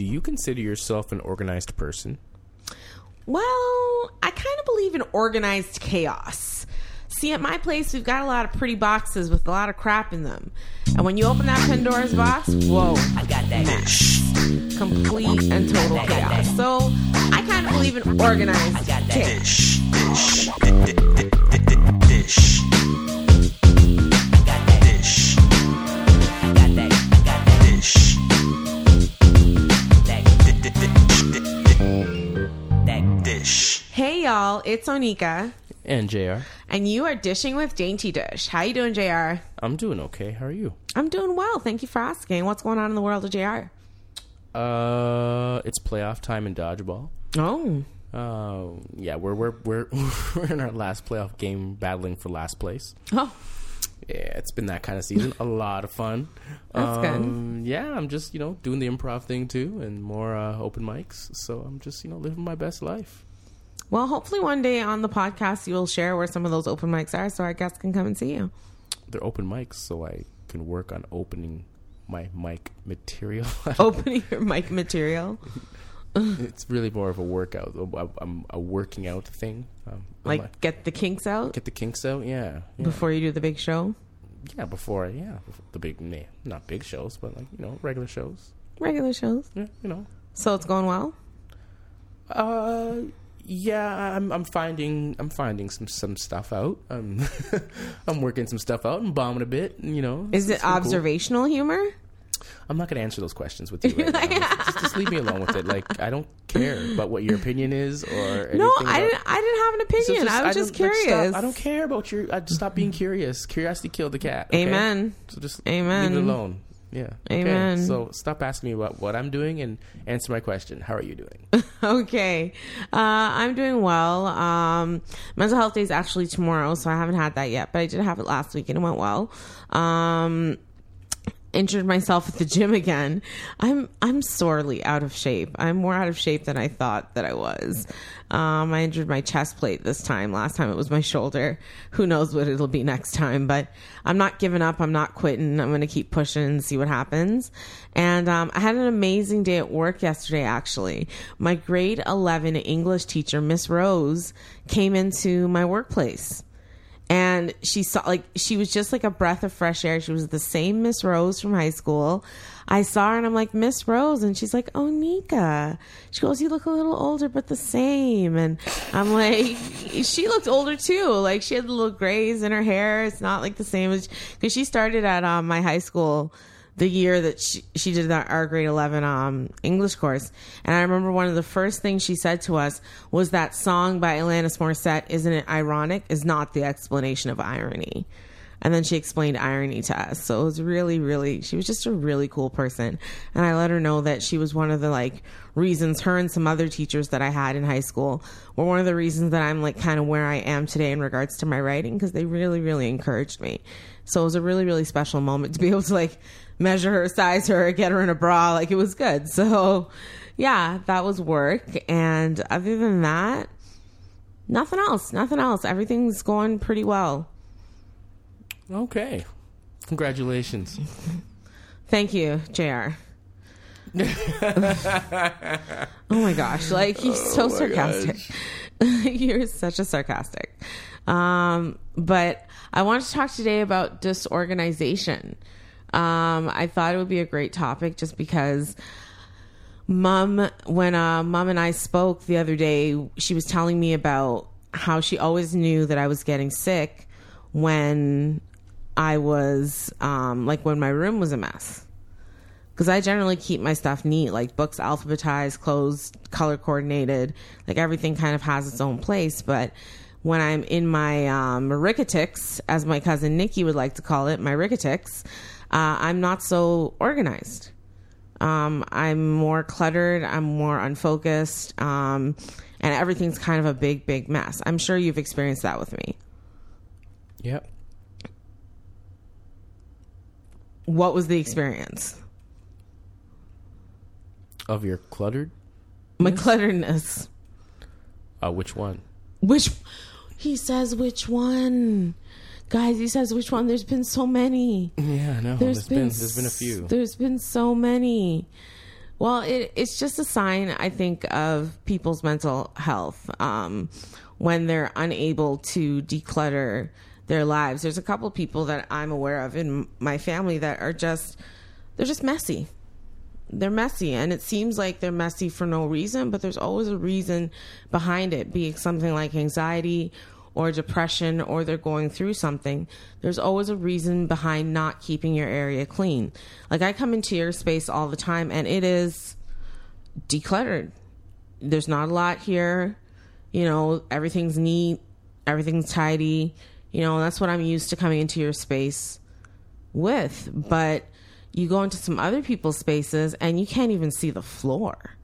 do you consider yourself an organized person? Well, I kind of believe in organized chaos. See, at my place, we've got a lot of pretty boxes with a lot of crap in them. And when you open that Pandora's box, whoa, I got that. mess. Complete and total chaos. So I kind of believe in organized I got that. chaos. Y'all, it's Onika. And JR, And you are dishing with Dainty Dish. How you doing, JR? I'm doing okay. How are you? I'm doing well. Thank you for asking. What's going on in the world of JR? Uh, it's playoff time in dodgeball. Oh, Uh, yeah, we're we're we're we're in our last playoff game, battling for last place. oh, Yeah, it's been that kind of season. A lot of fun. That's good. um, Yeah, I'm just you know doing the improv thing too, and more uh, open mics. So I'm just you know living my best life. Well, hopefully one day on the podcast you will share where some of those open mics are so our guests can come and see you. They're open mics, so I can work on opening my mic material. Opening your mic material. it's really more of a workout. I'm- a working out thing. Um, Like, get the kinks out get the kinks out. Yeah, yeah, before you do the big show. yeah. Before, yeah, before the big, nah, not big shows, but like you know, regular shows. Regular shows. Yeah, you know. So it's going well? Uh, yeah, I'm I'm finding I'm finding some some stuff out. I'm um, I'm working some stuff out and bombing a bit. You know, Is it been cool. observational humor? I'm not gonna answer those questions with you right now. Just, just, just leave me alone with it. Like I don't care about what your opinion is or anything No, I about- didn't. I didn't have an So opinion. just- I was just don't- like, curious. stop. I don't care about your. I just stop being curious. Curiosity killed the cat. okay? Amen. So just Amen. leave it alone. Yeah. Okay. Amen. So stop asking me about what I'm doing and answer my question. How are you doing? okay. Uh, I'm doing well. Um, mental health day is actually tomorrow, so I haven't had that yet, but I did have it last week and it went well. Um, injured myself at the gym again. I'm I'm sorely out of shape. I'm more out of shape than I thought that I was. Um, I injured my chest plate this time. Last time it was my shoulder. Who knows what it'll be next time? But I'm not giving up. I'm not quitting. I'm going to keep pushing and see what happens. And um, I had an amazing day at work yesterday. Actually, my grade 11 English teacher, Miss Rose, came into my workplace and she saw like she was just like a breath of fresh air. She was the same Miss Rose from high school. I saw her and I'm like Miss Rose, and she's like, "Oh, Nika." She goes, "You look a little older, but the same." And I'm like, she looked older too. Like she had little grays in her hair. It's not like the same as because she started at um, my high school the year that she, she did that our grade 11 um english course. And i remember one of the first things she said to us was that song by alanis morissette isn't it ironic is not the explanation of irony. And then she explained irony to us. So it was really really she was just a really cool person. And i let her know that she was one of the like reasons her and some other teachers that i had in high school were one of the reasons that i'm like kind of where i am today in regards to my writing because they really really encouraged me so it was a really really special moment to be able to like measure her, size her, get her in a bra. Like it was good. So yeah, that was work. And other than that, nothing else. Nothing else. Everything's going pretty well. Okay. Congratulations. Thank you, JR. oh my gosh. Like he's so oh sarcastic. You're such a sarcastic. Um, but I want to talk today about disorganization. Um, I thought it would be a great topic just because mom when uh mom and I spoke the other day, she was telling me about how she always knew that I was getting sick when I was um like when my room was a mess. Cuz I generally keep my stuff neat, like books alphabetized, clothes color coordinated, like everything kind of has its own place, but when I'm in my um, ricketics, as my cousin Nikki would like to call it, my ricketics, uh, I'm not so organized. Um, I'm more cluttered. I'm more unfocused. Um, and everything's kind of a big, big mess. I'm sure you've experienced that with me. Yep. What was the experience? Of your cluttered? My clutteredness. Uh, which one? Which he says which one? Guys, he says which one? There's been so many. Yeah, no. there's been, there's been a few. There's been so many. Well, it, it's just a sign, I think, of people's mental health um, when they're unable to declutter their lives. There's a couple people that I'm aware of in my family that are just, they're just messy. They're messy, and it seems like they're messy for no reason, but there's always a reason behind it, being something like anxiety or depression or they're going through something, there's always a reason behind not keeping your area clean. Like I come into your space all the time and it is decluttered. There's not a lot here. You know, everything's neat, everything's tidy. You know, that's what I'm used to coming into your space with. But you go into some other people's spaces and you can't even see the floor.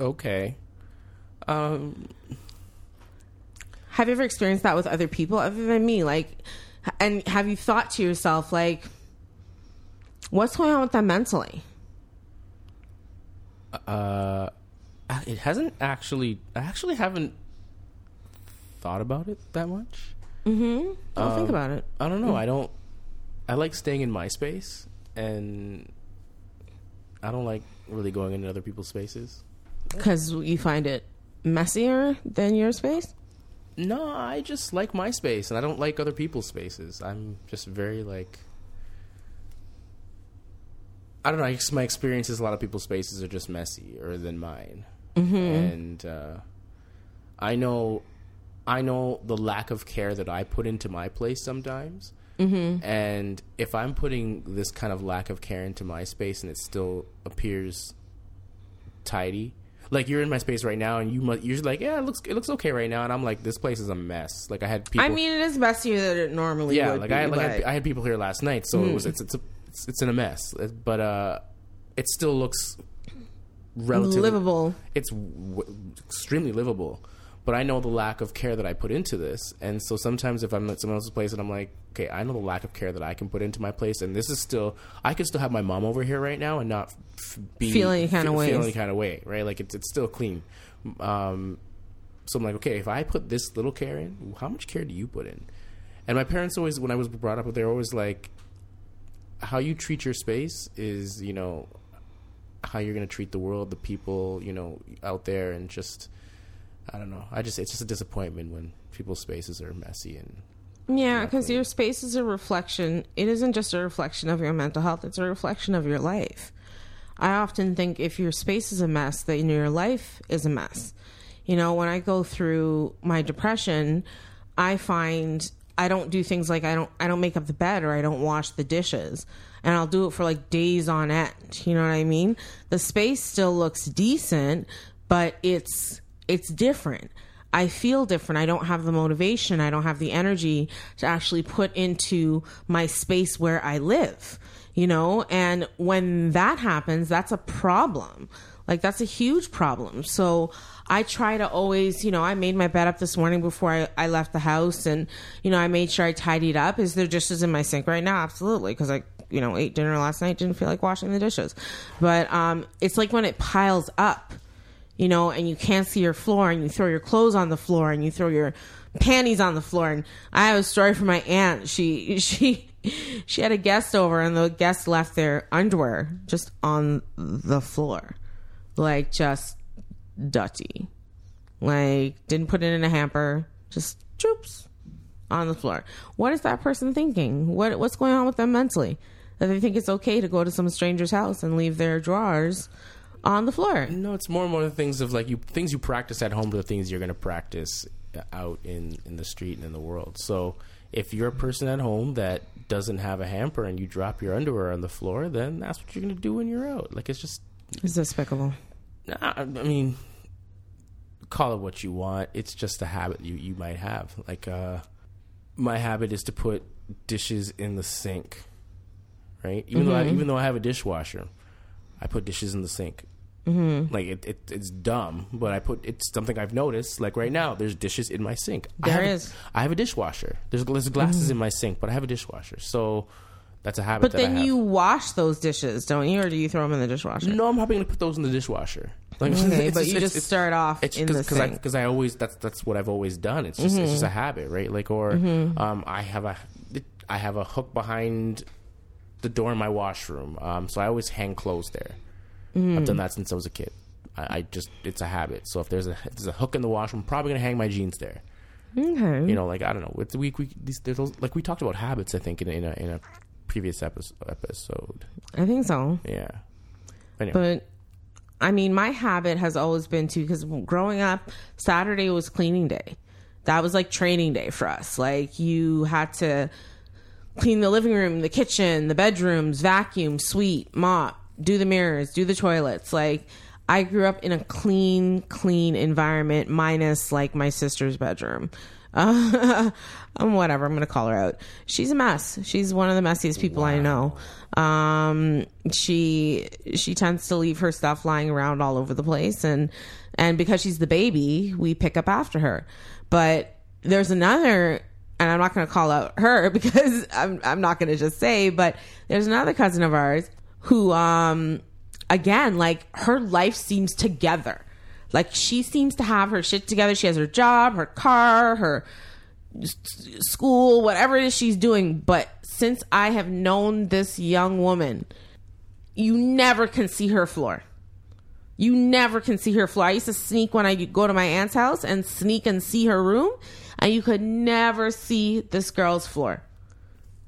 Okay. Um, Have you ever experienced that with other people other than me? Like, and have you thought to yourself, like, what's going on with them mentally? uh, it hasn't actually. I actually haven't thought about it that much. Mm-hmm. I'll think Um, about it. I don't know. I don't. I like staying in my space, and I don't like really going into other people's spaces. Because you find it messier than your space? No, I just like my space, and I don't like other people's spaces. I'm just very like. I don't know. I guess my experience is a lot of people's spaces are just messier than mine, and uh, I know, I know the lack of care that I put into my place sometimes. Mm-hmm. And if I'm putting this kind of lack of care into my space, and it still appears tidy. Like you're in my space right now, and you must, you're like, yeah, it looks it looks okay right now, and I'm like, this place is a mess. Like I had people. I mean, it is messier than it normally yeah, would like be. I like I, but- Hmm. I had people here last night, so it was it's it's a, it's, it's in a mess, but uh, it still looks relatively livable. It's w- extremely livable, but I know the lack of care that I put into this, and so sometimes if I'm at someone else's place and I'm like, okay, I know the lack of care that I can put into my place, and this is still I could still have my mom over here right now and not f- be Feel any kind of fe- ways. feel any kind of way, right? Like it's it's still clean. Um, so I'm like, okay, if I put this little care in, how much care do you put in? And my parents always, when I was brought up, they're always like, how you treat your space is, you know, how you're going to treat the world, the people, you know, out there, and just, I don't know. I just, it's just a disappointment when people's spaces are messy and. Yeah, because your space is a reflection. It isn't just a reflection of your mental health, it's a reflection of your life. I often think if your space is a mess, then your life is a mess. You know, when I go through my depression, I find I don't do things like I don't I don't make up the bed or I don't wash the dishes. And I'll do it for like days on end. You know what I mean? The space still looks decent, but it's it's different. I feel different. I don't have the motivation. I don't have the energy to actually put into my space where I live, you know? And when that happens, that's a problem. Like, that's a huge problem. So I try to always, you know, I made my bed up this morning before I, I left the house and, you know, I made sure I tidied up. Is there dishes in my sink right now? Absolutely. Cause I, you know, ate dinner last night, didn't feel like washing the dishes. But, um, it's like when it piles up you know, and you can't see your floor and you throw your clothes on the floor and you throw your panties on the floor. And I have a story from my aunt. She, she, she had a guest over and the guest left their underwear just on the floor. Like just dirty. Like didn't put it in a hamper, just troops on the floor. What is that person thinking? What, what's going on with them mentally? That they think it's okay to go to some stranger's house and leave their drawers on the floor. No, it's more and more the things of like you things you practice at home are the things you're going to practice out in in the street and in the world. So if you're a person at home that doesn't have a hamper and you drop your underwear on the floor, then that's what you're going to do when you're out. Like it's just It's despicable. Nah, I mean, call it what you want. It's just a habit you, you might have. Like, uh, my habit is to put dishes in the sink, right? Even though I, even though I have a dishwasher, I put dishes in the sink. Mm-hmm. Like it, it, it's dumb, but I put it's something I've noticed. Like right now, there's dishes in my sink. I have is. I have a dishwasher. There's, there's glasses in my sink, but I have a dishwasher. So that's a habit. But that I then you wash those dishes, don't you, or do you throw them in the dishwasher? No, I'm probably gonna put those in the dishwasher. Like, Okay, it's but you just it's- start off it's in the because I sink. because I always that's that's what I've always done. It's just it's just a habit, right? Like or um, I have a I have a hook behind the door in my washroom. Um, so I always hang clothes there. Mm-hmm. I've done that since I was a kid. I, I just it's a habit. So if there's a if there's a hook in the washroom, I'm probably gonna hang my jeans there. Okay. You know, like I don't know. It's we we these, there's those, like we talked about habits. I think in a, in a in a previous episode. episode. I think so. Yeah. Anyway, But I mean, my habit has always been to because growing up, Saturday was cleaning day. That was like training day for us. Like you had to clean the living room, the kitchen, the bedrooms, vacuum, sweep, mop, do the mirrors, do the toilets. Like I grew up in a clean, clean environment, minus like my sister's bedroom. Uh, um, whatever. I'm gonna call her out. She's a mess. She's one of the messiest people I know. Um, she she tends to leave her stuff lying around all over the place, and and because she's the baby, we pick up after her. But there's another, and I'm not gonna call out her because I'm I'm not gonna just say, but there's another cousin of ours who um again like her life seems together. Like she seems to have her shit together. She has her job her car her school whatever it is she's doing. But since i have known this young woman you never can see her floor. You never can see her floor. I used to sneak when i go to my aunt's house and sneak and see her room and you could never see this girl's floor.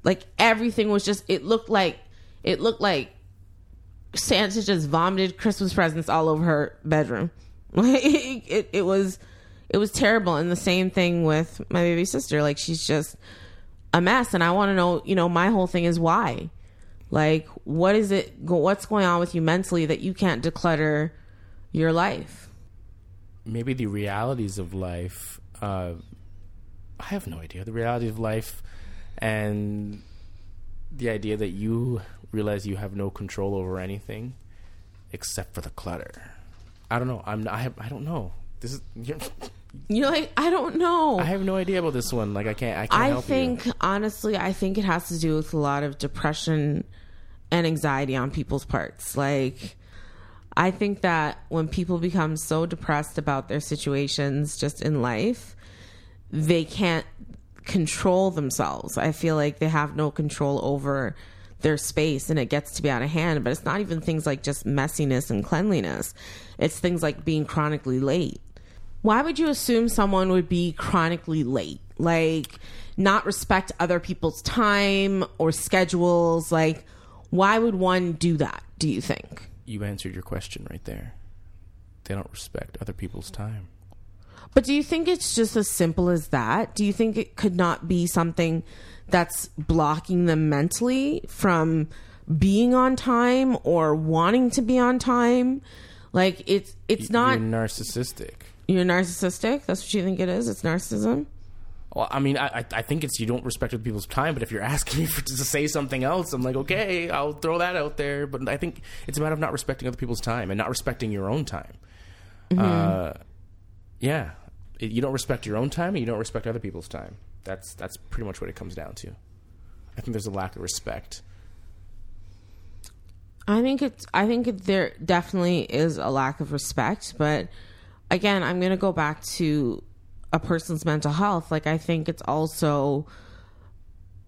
Like everything was just it looked like it looked like Santa just vomited Christmas presents all over her bedroom. It, it was it was terrible. And the same thing with my baby sister. Like she's just a mess. And I want to know, you know, my whole thing is why. Like, what is it? What's going on with you mentally that you can't declutter your life? maybe the realities of life. Uh, I have no idea. The reality of life and the idea that you realize you have no control over anything except for the clutter. I don't know. I'm. I have. I don't know. This is. You're, You're like, I don't know. I have no idea about this one. Like I can't. I can't I think you. honestly, I think it has to do with a lot of depression and anxiety on people's parts. Like, I think that when people become so depressed about their situations just in life, they can't control themselves. I feel like they have no control over their space and it gets to be out of hand. But it's not even things like just messiness and cleanliness, it's things like being chronically late. Why would you assume someone would be chronically late? Like, not respect other people's time or schedules? Like, why would one do that, do you think? You answered your question right there. They don't respect other people's time. But do you think it's just as simple as that? Do you think it could not be something that's blocking them mentally from being on time or wanting to be on time? Like it's it's not You're narcissistic. you're narcissistic. That's what you think it is. It's narcissism. Well, I mean, I I- think it's you don't respect other people's time. But if you're asking me for, to say something else, I'm like, okay, I'll throw that out there. But I think it's a matter of not respecting other people's time and not respecting your own time. Uh, yeah, you don't respect your own time, and you don't respect other people's time. That's that's pretty much what it comes down to. I think there's a lack of respect. I think it's. I think there definitely is a lack of respect, but again, I'm going to go back to a person's mental health. Like I think it's also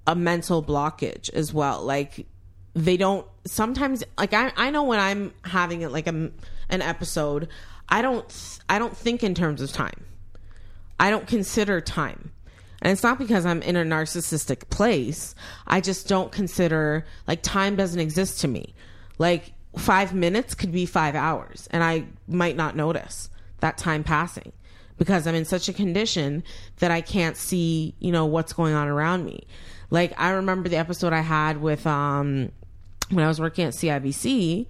a mental blockage as well. Like they don't sometimes. Like I, I know when I'm having it like a, an episode, I don't. I don't think in terms of time. I don't consider time. And it's not because I'm in a narcissistic place. I just don't consider, like, time doesn't exist to me. Like, five minutes could be five hours, and I might not notice that time passing because I'm in such a condition that I can't see, you know, what's going on around me. Like, I remember the episode I had with, um, when I was working at CIBC,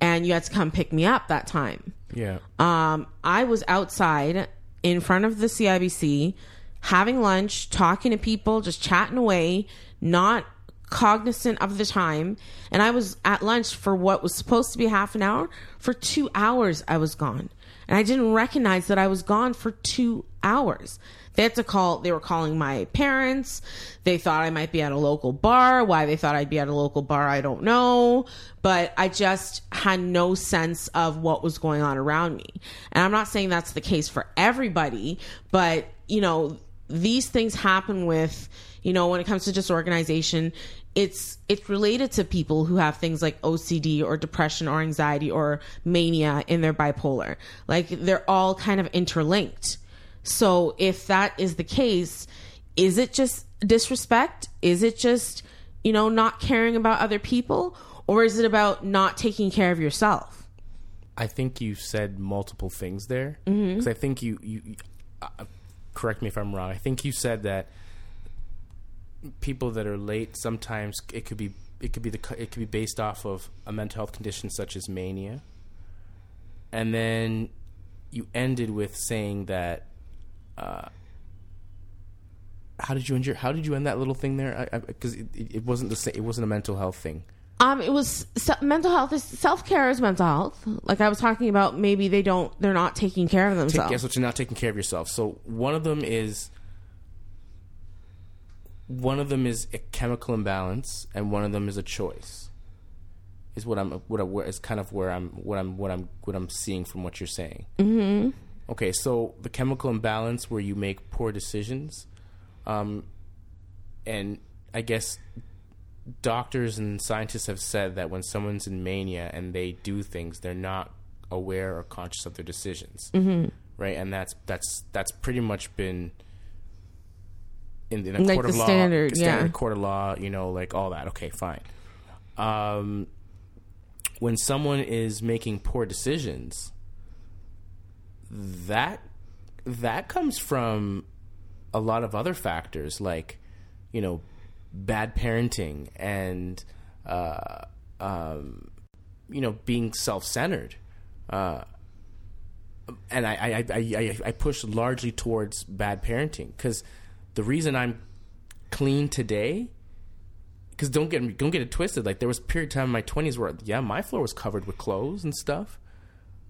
and you had to come pick me up that time Yeah, um, I was outside in front of the CIBC having lunch, talking to people, just chatting away, not cognizant of the time. And I was at lunch for what was supposed to be half an hour. For two hours, I was gone. And I didn't recognize that I was gone for two hours. They had to call, they were calling my parents. They thought I might be at a local bar. Why they thought I'd be at a local bar, I don't know. But I just had no sense of what was going on around me. And I'm not saying that's the case for everybody, but, you know, these things happen with, you know, when it comes to disorganization, it's it's related to people who have things like OCD or depression or anxiety or mania in their bipolar. Like they're all kind of interlinked. So if that is the case, is it just disrespect? Is it just, you know, not caring about other people or is it about not taking care of yourself? I think you said multiple things there because I think you you, you uh, correct me if I'm wrong. I think you said that people that are late sometimes it could be it could be the it could be based off of a mental health condition such as mania, and then you ended with saying that. Uh, how did you end your, How did you end that little thing there? Because it, it, it wasn't the same. It wasn't a mental health thing. Um, it was se- mental health. Is self care is mental health. Like I was talking about, maybe they don't. They're not taking care of Take, themselves. guess what? You're not taking care of yourself. So one of them is one of them is a chemical imbalance, and one of them is a choice. Is what I'm what I, is kind of where I'm what I'm what I'm what I'm seeing from what you're saying. Mm-hmm. Okay, so the chemical imbalance where you make poor decisions, um, and I guess doctors and scientists have said that when someone's in mania and they do things, they're not aware or conscious of their decisions, mm-hmm. right? And that's that's that's pretty much been in, in a Like court the of law, standard, yeah. court of law, you know, like all that. Okay, fine. Um, when someone is making poor decisions, that that comes from a lot of other factors, like you know, bad parenting and uh, um, you know being self-centered. Uh, and I, I, I, I, push largely towards bad parenting because the reason I'm clean today, because don't get don't get it twisted. Like there was a period of time in my twenties where yeah, my floor was covered with clothes and stuff,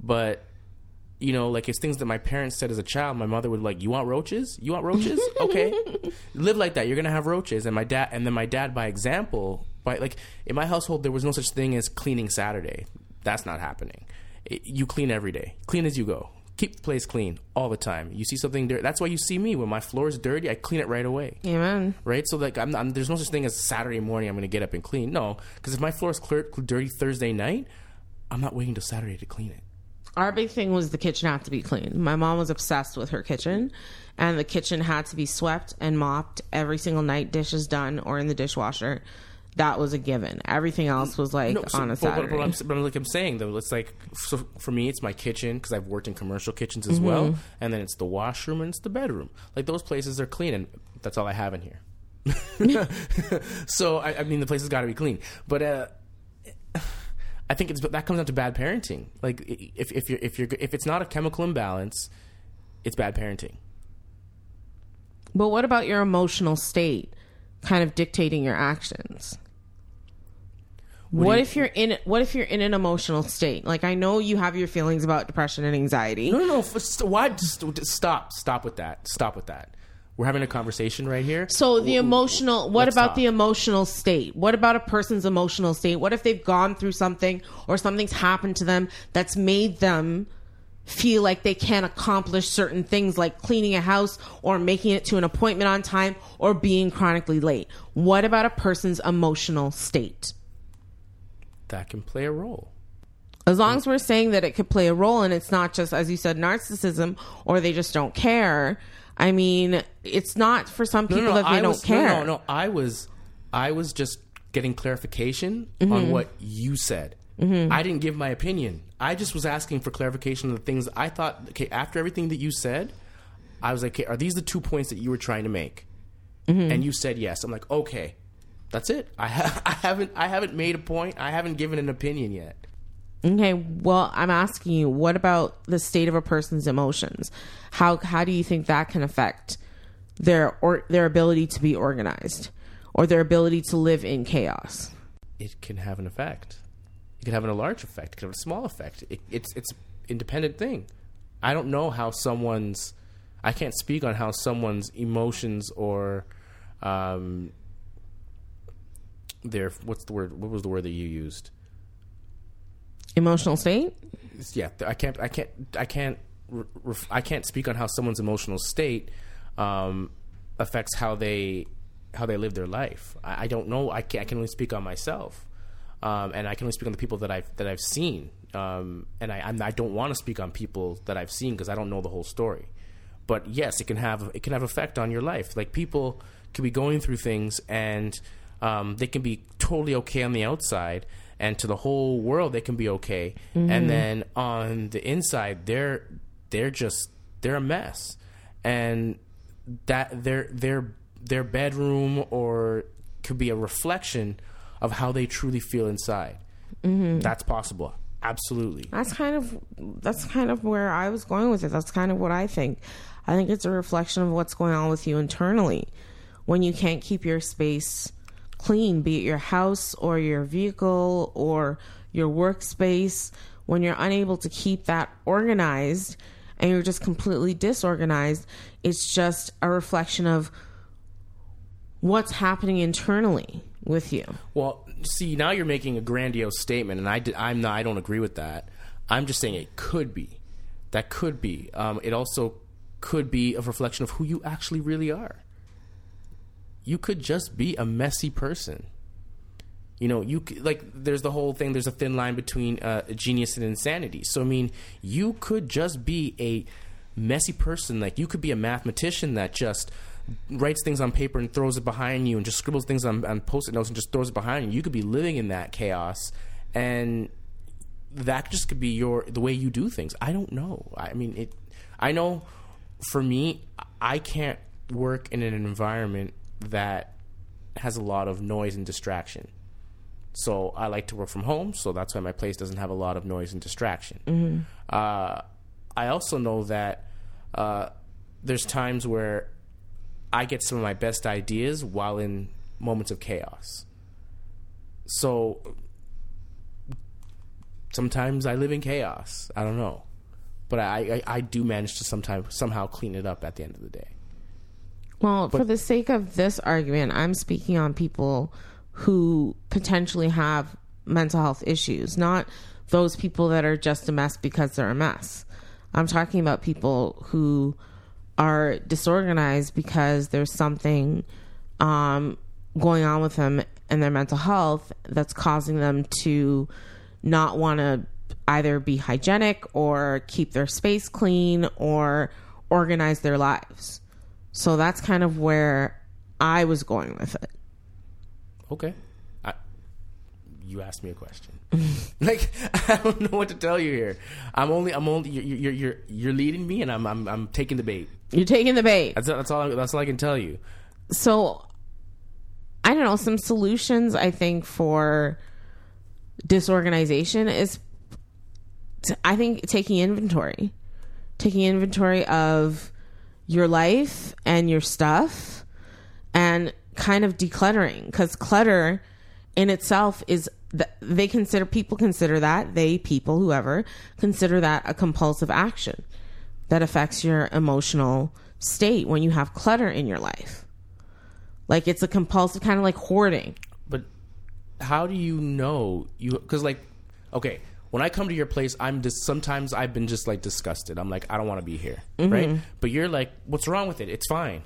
but you know, like it's things that my parents said as a child. My mother would like, "You want roaches? You want roaches? Okay, live like that. You're gonna have roaches." And my dad, and then my dad, by example, by like in my household, there was no such thing as cleaning Saturday. That's not happening. It- you clean every day, clean as you go. Keep the place clean all the time. You see something dirty. That's why you see me when my floor is dirty. I clean it right away Amen. right? So like, I'm, I'm, there's no such thing as Saturday morning. I'm going to get up and clean. No, because if my floor is clear, dirty Thursday night, I'm not waiting till Saturday to clean it. Our big thing was the kitchen had to be clean. My mom was obsessed with her kitchen, and the kitchen had to be swept and mopped every single night, dishes done or in the dishwasher. That was a given. Everything else was like so- on a but, but, Saturday. but, I'm, but like I'm saying though, it's like so for me, it's my kitchen because I've worked in commercial kitchens as Mm-hmm. well, and then it's the washroom and it's the bedroom. Like those places are clean, and that's all I have in here. so I, I mean, the place has got to be clean, but. uh I think it's that comes down to bad parenting. Like if if you're if you're if it's not a chemical imbalance, it's bad parenting. But what about your emotional state kind of dictating your actions? What, do you- if you're in what if you're in an emotional state? Like I know you have your feelings about depression and anxiety. No, no, no. Why? Just, just stop. Stop with that. Stop with that. We're having a conversation right here. So the emotional what let's about talk. the emotional state? What about a person's emotional state? What if they've gone through something or something's happened to them that's made them feel like they can't accomplish certain things like cleaning a house or making it to an appointment on time or being chronically late? What about a person's emotional state? that can play a role. As long as we're saying that it could play a role and it's not just, as you said, narcissism or they just don't care. I mean, it's not for some people that they I don't was, care. No, no, no. I was, I was just getting clarification Mm-hmm. on what you said. I didn't give my opinion. I just was asking for clarification on the things I thought. Okay, after everything that you said, I was like, okay, are these the two points that you were trying to make? Mm-hmm. And you said yes. I'm like, okay, that's it. I, ha- I haven't, I haven't made a point. I haven't given an opinion yet. Okay, well, I'm asking you, what about the state of a person's emotions? How how do you think that can affect their or their ability to be organized or their ability to live in chaos? it can have an effect. It can have a large effect. It can have a small effect. It, it's it's independent thing. I don't know how someone's. I can't speak on how someone's emotions or, um, their what's the word? What was the word that you used? Emotional state? Yeah, I can't. I can't. I can't. ref- I can't speak on how someone's emotional state um, affects how they how they live their life. I, I don't know. I can, I can only speak on myself, um, and I can only speak on the people that I've that I've seen. Um, and I I'm, I don't want to speak on people that I've seen because I don't know the whole story. But yes, it can have it can have effect on your life. Like people can be going through things and um, they can be totally okay on the outside, and to the whole world they can be okay, and mm-hmm. then on the inside they're they're just they're a mess, and that their their their bedroom or could be a reflection of how they truly feel inside. Mm-hmm. That's possible, absolutely. That's kind of that's kind of where I was going with it. That's kind of what I think. I think it's a reflection of what's going on with you internally. When you can't keep your space clean, be it your house or your vehicle or your workspace, when you're unable to keep that organized and you're just completely disorganized, it's just a reflection of what's happening internally with you. Well, see, now you're making a grandiose statement, and I did, I'm not. I don't agree with that. I'm just saying it could be. That could be. Um, it also could be a reflection of who you actually really are. You could just be a messy person. You know, you like. There's the whole thing. There's a thin line between uh, genius and insanity. So I mean, you could just be a messy person. Like you could be a mathematician that just writes things on paper and throws it behind you, and just scribbles things on, on post-it notes and just throws it behind you. You could be living in that chaos, and that just could be your the way you do things. I don't know. I mean, it. I know. For me, I can't work in an environment that has a lot of noise and distraction. So I like to work from home, so that's why my place doesn't have a lot of noise and distraction. Uh, I also know that uh, there's times where I get some of my best ideas while in moments of chaos. So sometimes I live in chaos. I don't know, but I, I, I do manage to sometimes somehow clean it up at the end of the day. Well, for the sake of this argument, I'm speaking on people who potentially have mental health issues, not those people that are just a mess because they're a mess. I'm talking about people who are disorganized because there's something um, going on with them and their mental health that's causing them to not want to either be hygienic or keep their space clean or organize their lives. So that's kind of where I was going with it. Okay. I, you asked me a question. like I don't know what to tell you here. I'm only I'm only you're you're you're, you're leading me, and I'm I'm I'm taking the bait. You're taking the bait. That's that's all I, that's all I can tell you. So I don't know, some solutions I think for disorganization is t- I think taking inventory. Taking inventory of your life and your stuff and kind of decluttering cuz clutter in itself is th- they consider people consider that they people whoever consider that a compulsive action that affects your emotional state when you have clutter in your life like it's a compulsive kind of like hoarding But how do you know you? Because like, okay, when I come to your place, I'm just sometimes I've been just like disgusted. I'm like, I don't want to be here, right? But you're like, what's wrong with it? It's fine.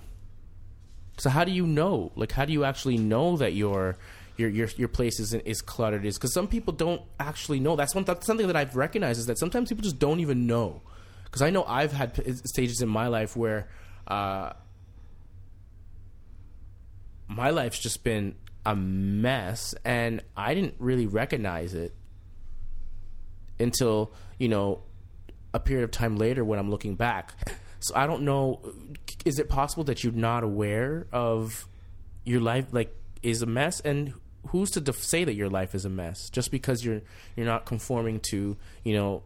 So how do you know? Like, how do you actually know that your your your your place isn't is cluttered? Is because some people don't actually know. That's one. That's something that I've recognized is that sometimes people just don't even know. Because I know I've had p- stages in my life where. Uh, my life's just been a mess and I didn't really recognize it until, you know, a period of time later when I'm looking back. So I don't know is it possible that you're not aware of your life like is a mess and who's to def- say that your life is a mess just because you're you're not conforming to, you know,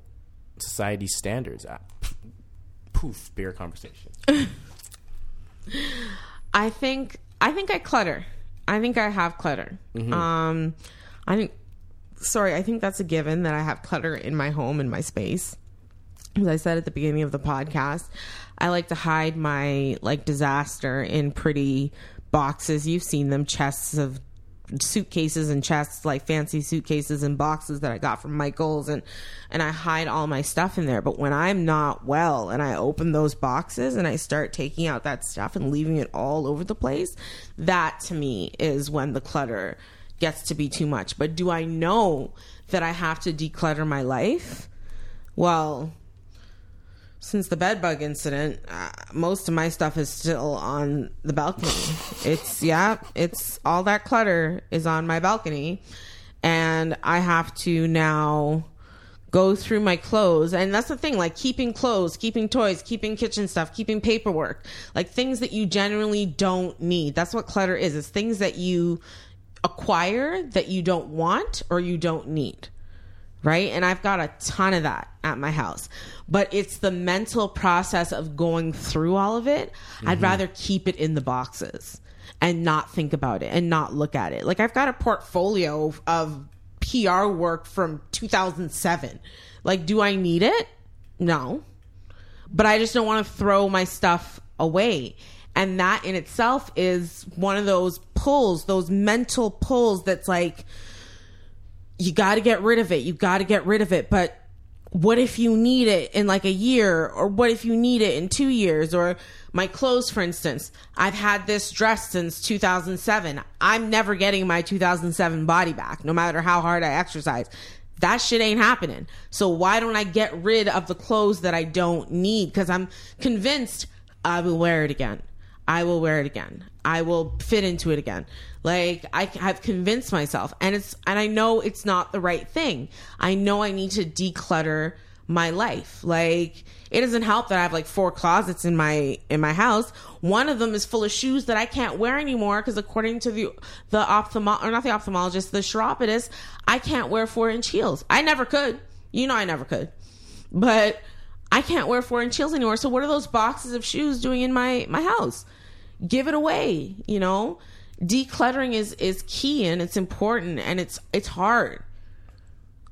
society's standards. Ah, poof, beer conversation. I think I think I clutter. I think I have clutter. Um, I think. Sorry, I think that's a given that I have clutter in my home in my space. As I said at the beginning of the podcast, I like to hide my like disaster in pretty boxes. You've seen them, chests of suitcases and chests, like fancy suitcases and boxes that I got from Michaels, and and I hide all my stuff in there. But when I'm not well and I open those boxes and I start taking out that stuff and leaving it all over the place, that to me is when the clutter gets to be too much. But do I know that I have to declutter my life? Well, since the bed bug incident, uh, most of my stuff is still on the balcony. it's yeah, it's all that clutter is on my balcony, and I have to now go through my clothes. And that's the thing, like keeping clothes, keeping toys, keeping kitchen stuff, keeping paperwork, like things that you generally don't need. That's what clutter is. It's things that you acquire that you don't want or you don't need right? And I've got a ton of that at my house. But it's the mental process of going through all of it. I'd mm-hmm. rather keep it in the boxes and not think about it and not look at it. Like I've got a portfolio of PR work from 2007. Like do I need it? No. But I just don't want to throw my stuff away. And that in itself is one of those pulls, those mental pulls that's like you got to get rid of it. You got to get rid of it. But what if you need it in like a year? Or what if you need it in two years? Or my clothes, for instance. I've had this dress since 2007. I'm never getting my 2007 body back, no matter how hard I exercise. That shit ain't happening. So why don't I get rid of the clothes that I don't need? Because I'm convinced I will wear it again. I will wear it again. I will fit into it again. Like I have convinced myself and it's and I know it's not the right thing. I know I need to declutter my life. Like it doesn't help that I have like four closets in my in my house. One of them is full of shoes that I can't wear anymore because according to the the ophthalmo or not the ophthalmologist, the chiropodist, I can't wear four inch heels. I never could. You know I never could. But I can't wear four inch heels anymore. So what are those boxes of shoes doing in my my house? Give it away, you know? decluttering is is key and it's important and it's it's hard.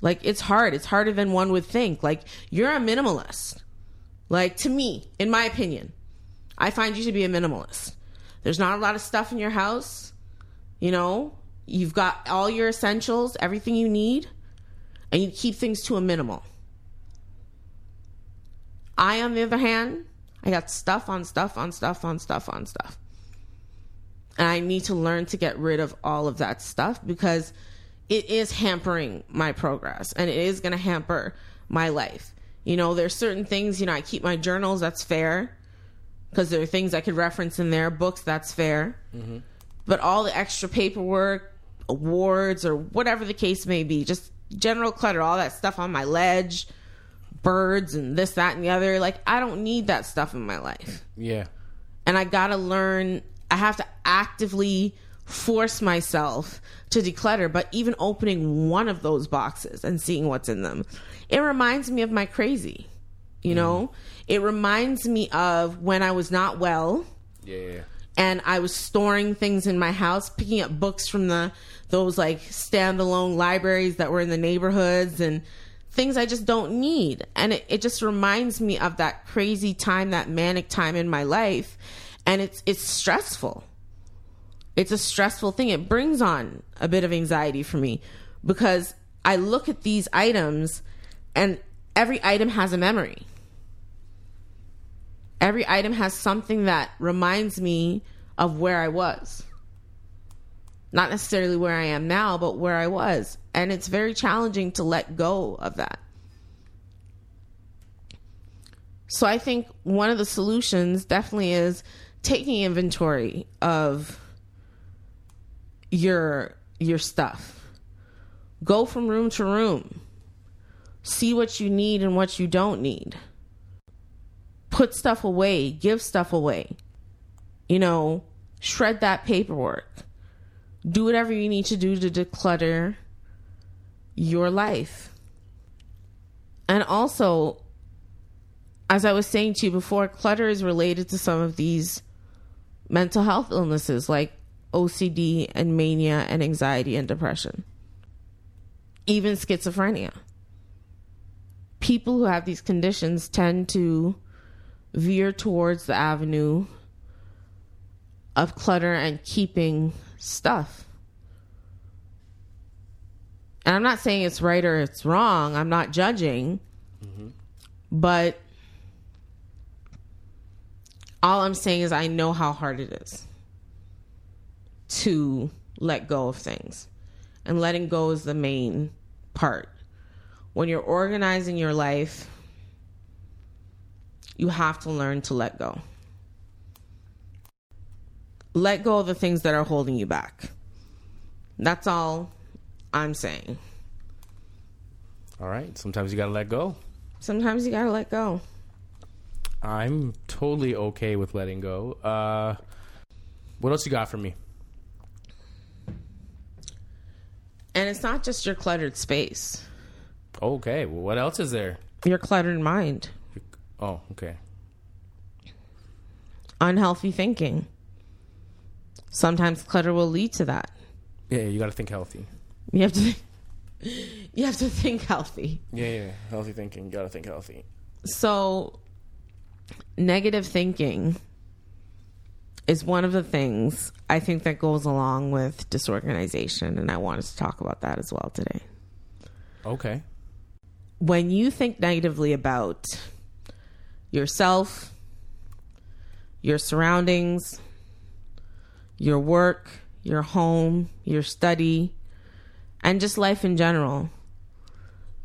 Like it's hard. It's harder than one would think. Like you're a minimalist. Like to me in my opinion i find you to be a minimalist. There's not a lot of stuff in your house you know? You've got all your essentials everything you need and you keep things to a minimal. I on the other hand i got stuff on stuff on stuff on stuff on stuff and I need to learn to get rid of all of that stuff because it is hampering my progress and it is going to hamper my life. You know, there's certain things, you know, I keep my journals, that's fair because there are things I could reference in there, books, that's fair. Mm-hmm. But all the extra paperwork, awards, or whatever the case may be, just general clutter, all that stuff on my ledge, birds, and this, that, and the other. Like, I don't need that stuff in my life. Yeah. And I got to learn I have to actively force myself to declutter, but even opening one of those boxes and seeing what's in them, it reminds me of my crazy. You know, mm-hmm. it reminds me of when I was not well. Yeah. And I was storing things in my house, picking up books from the those like standalone libraries that were in the neighborhoods and things I just don't need. And it, it just reminds me of that crazy time, that manic time in my life and it's it's stressful. It's a stressful thing. It brings on a bit of anxiety for me because I look at these items and every item has a memory. Every item has something that reminds me of where I was. Not necessarily where I am now, but where I was. And it's very challenging to let go of that. So I think one of the solutions definitely is taking inventory of your your stuff. Go from room to room. See what you need and what you don't need. Put stuff away, give stuff away. You know, shred that paperwork. Do whatever you need to do to declutter your life. And also, as I was saying to you before, clutter is related to some of these mental health illnesses like OCD and mania and anxiety and depression, even schizophrenia. People who have these conditions tend to veer towards the avenue of clutter and keeping stuff. And I'm not saying it's right or it's wrong. I'm not judging. Mm-hmm. But all I'm saying is I know how hard it is to let go of things. And letting go is the main part. When you're organizing your life, you have to learn to let go. Let go of the things that are holding you back. That's all I'm saying. All right. Sometimes you gotta let go. Sometimes you gotta let go. I'm totally okay with letting go. Uh, what else you got for me? And it's not just your cluttered space, Okay. Well, what else is there? your cluttered mind, Oh, okay. unhealthy thinking. Sometimes clutter will lead to that. Yeah, you gotta think healthy. You have to you have to think healthy. Yeah, yeah. Healthy thinking. You gotta think healthy. So negative thinking is one of the things I think that goes along with disorganization and I wanted to talk about that as well today. Okay. when you think negatively about yourself, your surroundings, your work, your home, your study, and just life in general,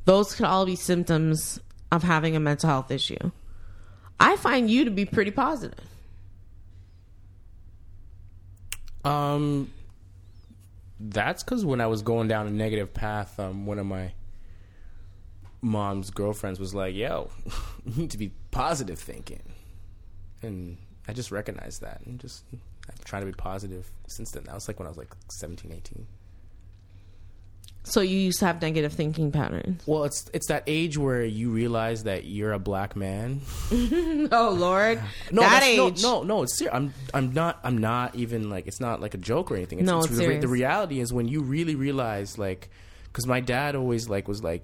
those could all be symptoms of having a mental health issue. I find you to be pretty positive. Um, that's because when I was going down a negative path, um, one of my mom's girlfriends was like, "Yo, you need to be positive thinking," and I just recognized that and just I'm trying to be positive since then. That was like when I was like 17, 18. So you used to have negative thinking patterns. Well, it's it's that age where you realize that you're a black man. Oh Lord, No, that that's- no, age. No, no, it's serious. I'm I'm not I'm not even like it's not like a joke or anything. It's, No, it's it's the, serious. the reality is when you really realize like because my dad always like was like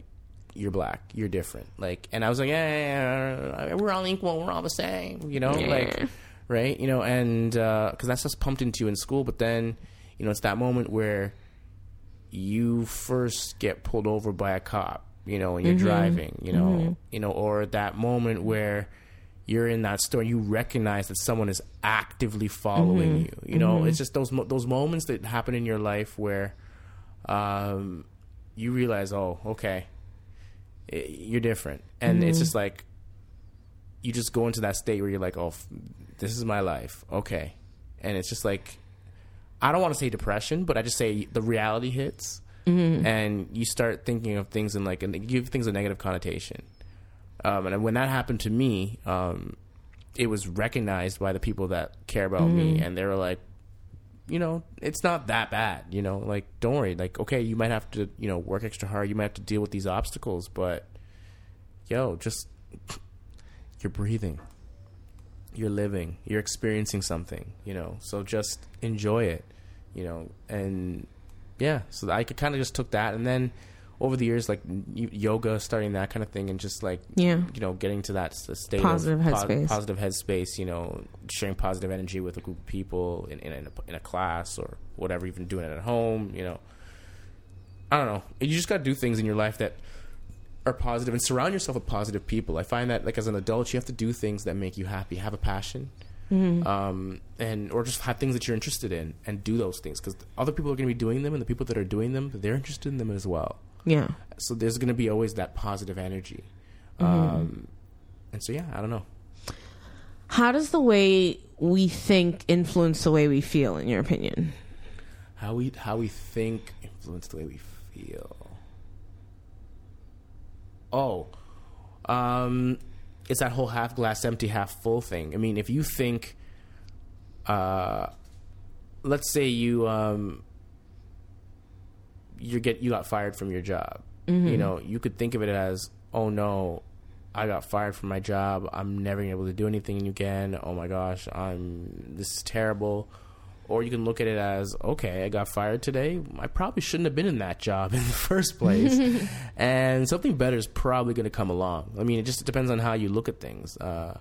you're black, you're different. Like, and I was like, yeah, we're all equal, we're all the same. You know, Yeah. like right, you know, and uh, because that's just pumped into you in school. But then you know it's that moment where you first get pulled over by a cop, you know, and you're mm-hmm. driving, you know, mm-hmm. you know, or that moment where you're in that store you recognize that someone is actively following mm-hmm. you. You know, it's just those mo- those moments that happen in your life where um, you realize, oh, okay, you're different, and it's just like you just go into that state where you're like, oh, this is my life, okay, and it's just like I don't want to say depression, but I just say the reality hits, and you start thinking of things in like and give things a negative connotation. Um, and when that happened to me, um, it was recognized by the people that care about me, and they were like, you know, it's not that bad. You know, like don't worry. Like okay, you might have to you know work extra hard. You might have to deal with these obstacles, but yo, just you're breathing you're living you're experiencing something you know so just enjoy it you know and yeah so i kind of just took that and then over the years like yoga starting that kind of thing and just like Yeah. you know getting to that state Positive of headspace. positive headspace you know sharing positive energy with a group of people in, in, in, a, in a class or whatever even doing it at home you know i don't know you just got to do things in your life that are positive and surround yourself with positive people. I find that like as an adult, you have to do things that make you happy, have a passion, um, and or just have things that you're interested in and do those things because other people are going to be doing them, and the people that are doing them, they're interested in them as well. Yeah. So there's going to be always that positive energy, um, and so yeah, I don't know. How does the way we think influence the way we feel, in your opinion? How we how we think influence the way we feel. Oh, um, it's that whole half glass empty, half full thing. I mean, if you think, uh, let's say you um, you get you got fired from your job. You know, you could think of it as, oh no, I got fired from my job. I'm never gonna be able to do anything again. Oh my gosh, I'm this is terrible. Or you can look at it as, okay, I got fired today. I probably shouldn't have been in that job in the first place, and something better is probably going to come along. I mean, it just depends on how you look at things. Uh,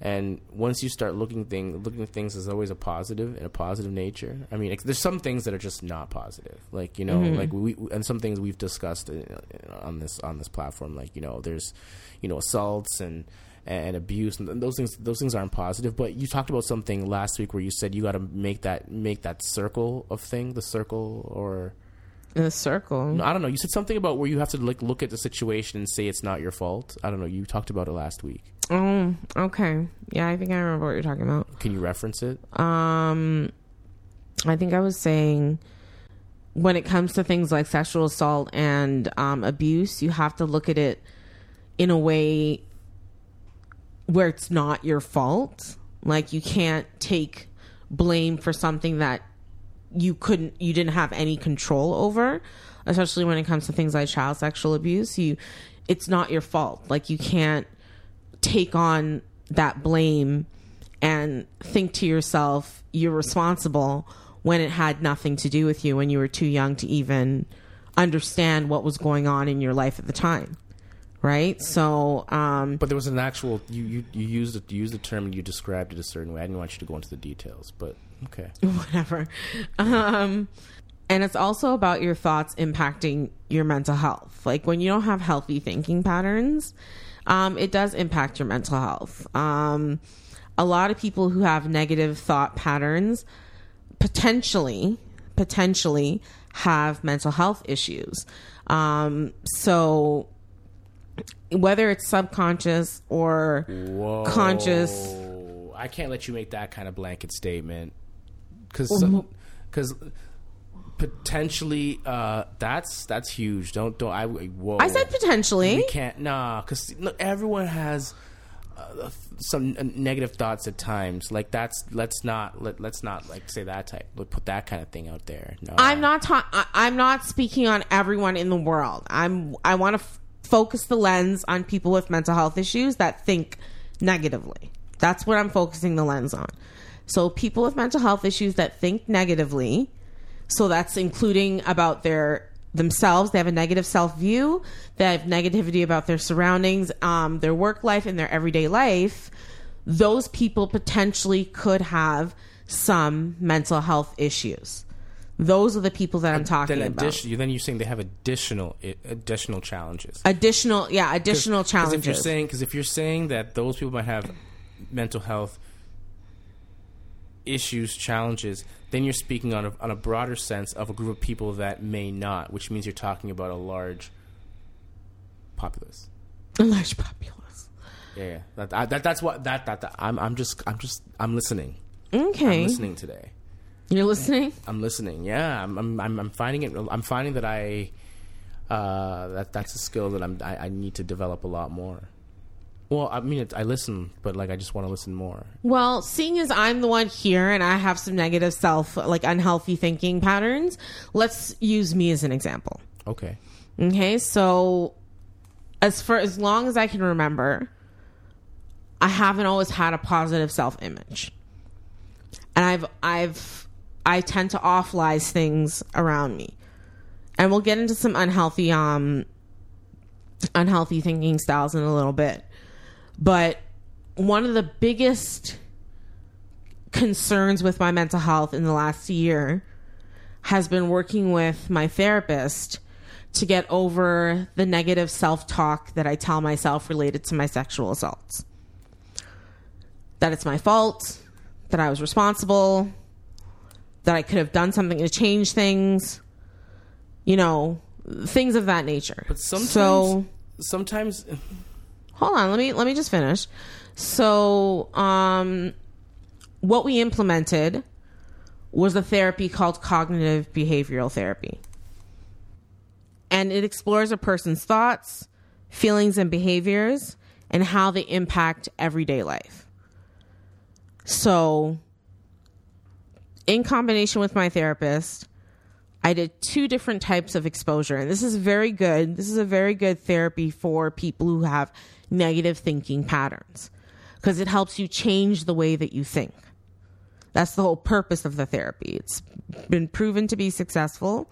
And once you start looking thing looking at things as always a positive in a positive nature. I mean, there's some things that are just not positive. Like you know, like we and some things we've discussed uh, on this on this platform. Like you know, there's you know assaults and and abuse and those things those things aren't positive but you talked about something last week where you said you got to make that make that circle of thing the circle or In a circle. I don't know. You said something about where you have to like look at the situation and say it's not your fault. I don't know. You talked about it last week. Oh, okay. Yeah, I think I remember what you're talking about. Can you reference it? Um, I think I was saying when it comes to things like sexual assault and um, abuse, you have to look at it in a way where it's not your fault. Like you can't take blame for something that you couldn't, you didn't have any control over, especially when it comes to things like child sexual abuse. You, it's not your fault. Like you can't take on that blame and think to yourself you're responsible when it had nothing to do with you when you were too young to even understand what was going on in your life at the time right? So um But there was an actual you you, you used it you used the term and you described it a certain way. I didn't want you to go into the details, but okay. whatever. Um and it's also about your thoughts impacting your mental health. Like when you don't have healthy thinking patterns um it does impact your mental health. Um a lot of people who have negative thought patterns potentially potentially have mental health issues. Um so whether it's subconscious or Whoa. conscious I can't let you make that kind of blanket statement because because potentially uh, that's that's huge. Don't don't I? Whoa. i said potentially we can't nah because everyone has uh, some uh, negative thoughts at times. Like that's let's not let let's not like say that type. Let put that kind of thing out there. No, I'm not ta- I- I'm not speaking on everyone in the world. I'm I want to f- focus the lens on people with mental health issues that think negatively. That's what I'm focusing the lens on. So people with mental health issues that think negatively, so that's including about their themselves. They have a negative self view. They have negativity about their surroundings, um, their work life, and their everyday life. Those people potentially could have some mental health issues. Those are the people that I'm talking Then about. addition, then you're saying they have additional additional challenges. additional, yeah, additional Because if you're challenges. saying because if you're saying that those people might have mental health issues, challenges, then you're speaking on a, on a broader sense of a group of people that may not, which means you're talking about a large populace. A large populace. Yeah, yeah. That, that that's what that, that that I'm I'm just I'm just I'm listening. Okay, I'm listening today. You're listening. I'm listening. Yeah, I'm I'm I'm, I'm finding it. I'm finding that I uh, that that's a skill that I'm I, I need to develop a lot more. Well, I mean, it, I listen, but like I just want to listen more. Well, seeing as I'm the one here and I have some negative self, like unhealthy thinking patterns, let's use me as an example. Okay. Okay, so as for as long as I can remember, I haven't always had a positive self image. And I've I've I tend to awfulize things around me. And we'll get into some unhealthy um unhealthy thinking styles in a little bit. But one of the biggest concerns with my mental health in the last year has been working with my therapist to get over the negative self talk that I tell myself related to my sexual assaults. That it's my fault, that I was responsible, that I could have done something to change things, you know, things of that nature. But sometimes, so sometimes, hold on let me let me just finish. So um what we implemented was a therapy called cognitive behavioral therapy. And it explores a person's thoughts feelings and behaviors and how they impact everyday life. So in combination with my therapist I did two different types of exposure, and this is very good. This is a very good therapy for people who have negative thinking patterns because it helps you change the way that you think. That's the whole purpose of the therapy. It's been proven to be successful.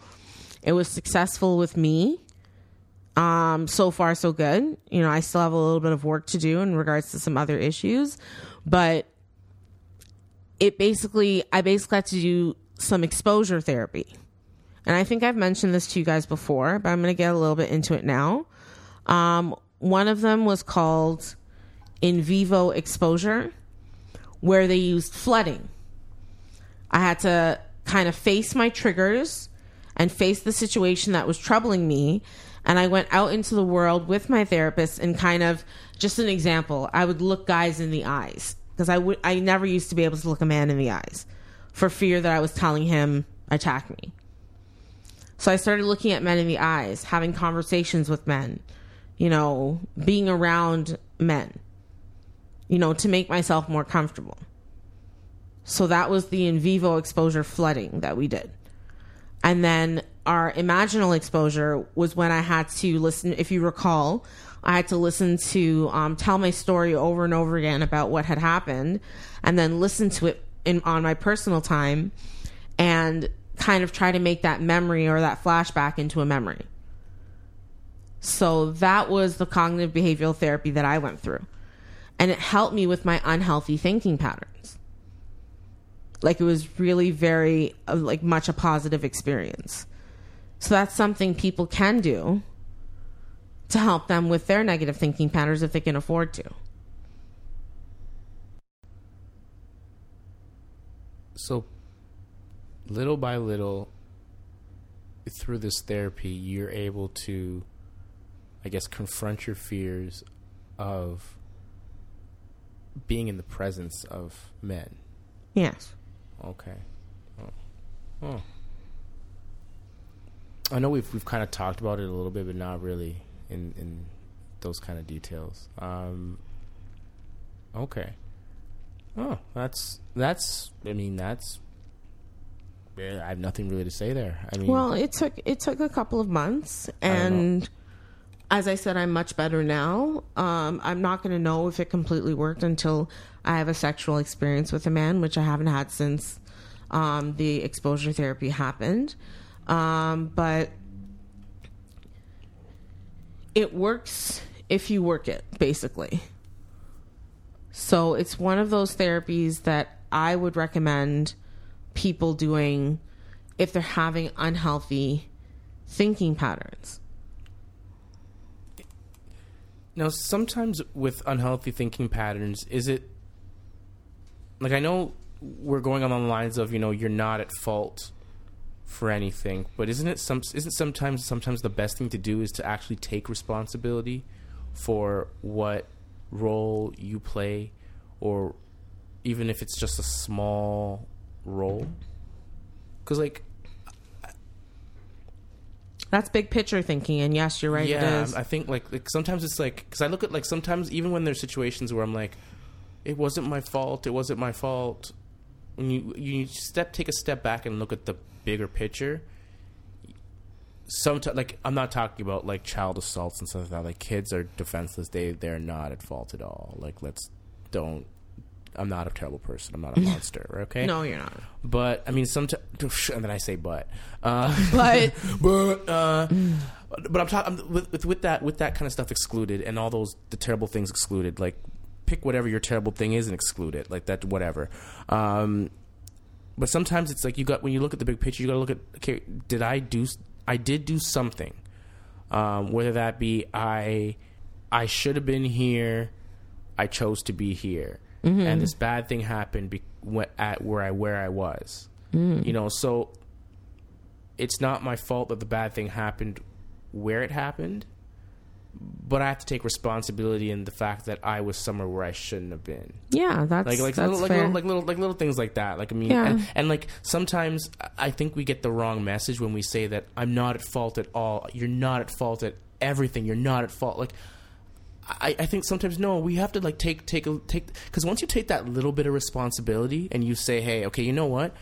It was successful with me. Um, so far, so good. You know, I still have a little bit of work to do in regards to some other issues, but it basically I basically had to do some exposure therapy. And I think I've mentioned this to you guys before, but I'm going to get a little bit into it now. Um, one of them was called in vivo exposure, where they used flooding. I had to kind of face my triggers and face the situation that was troubling me. And I went out into the world with my therapist and kind of just an example. I would look guys in the eyes because I would I never used to be able to look a man in the eyes for fear that I was telling him attack me. So I started looking at men in the eyes, having conversations with men, you know, being around men, you know, to make myself more comfortable. So that was the in vivo exposure flooding that we did. And then our imaginal exposure was when I had to listen, if you recall, I had to listen to um, tell my story over and over again about what had happened and then listen to it in, on my personal time and kind of try to make that memory or that flashback into a memory. So that was the cognitive behavioral therapy that I went through. And it helped me with my unhealthy thinking patterns. Like it was really very, uh, like, much a positive experience. So that's something people can do to help them with their negative thinking patterns if they can afford to. So, little by little, through this therapy, you're able to, I guess, confront your fears of being in the presence of men. Yes. Okay. Oh. oh. I know we've we've kind of talked about it a little bit, but not really in in those kind of details. Um, okay. Oh, that's that's. I mean, that's. I have nothing really to say there. I mean, Well, it took it took a couple of months, and as I said, I'm much better now. Um, I'm not going to know if it completely worked until I have a sexual experience with a man, which I haven't had since um, the exposure therapy happened. Um, but it works if you work it, basically. So it's one of those therapies that I would recommend people doing if they're having unhealthy thinking patterns. Now, sometimes with unhealthy thinking patterns, is it like I know we're going on the lines of you know you're not at fault for anything, but isn't it some isn't sometimes sometimes the best thing to do is to actually take responsibility for what role you play, or even if it's just a small role, because like That's big picture thinking, and yes, you're right. yeah, it is. I think like, like sometimes it's like because I look at like sometimes even when there's situations where I'm like, it wasn't my fault. It wasn't my fault. When you you step take a step back and look at the bigger picture. Sometimes like I'm not talking about like child assaults and stuff like that. Like kids are defenseless. They they're not at fault at all. Like let's don't. I'm not a terrible person. I'm not a monster. Okay. no, you're not. But I mean, sometimes, and then I say, but, uh, But but, uh, but I'm talking with, with with that with that kind of stuff excluded, and all those the terrible things excluded. Like, pick whatever your terrible thing is and exclude it. Like that, whatever. Um, but sometimes it's like you got when you look at the big picture, you got to look at okay, did I do? I did do something. Um, whether that be I, I should have been here. I chose to be here, and this bad thing happened be, at where I where I was. You know, so it's not my fault that the bad thing happened where it happened, but I have to take responsibility in the fact that I was somewhere where I shouldn't have been. yeah, that's Like like that's little, like fair. little like little like little things like that. Like I mean, Yeah. and, and like sometimes I think we get the wrong message when we say that I'm not at fault at all. You're not at fault at everything. You're not at fault. Like I, I think sometimes no, we have to like take take a take because once you take that little bit of responsibility and you say, hey, okay, you know what?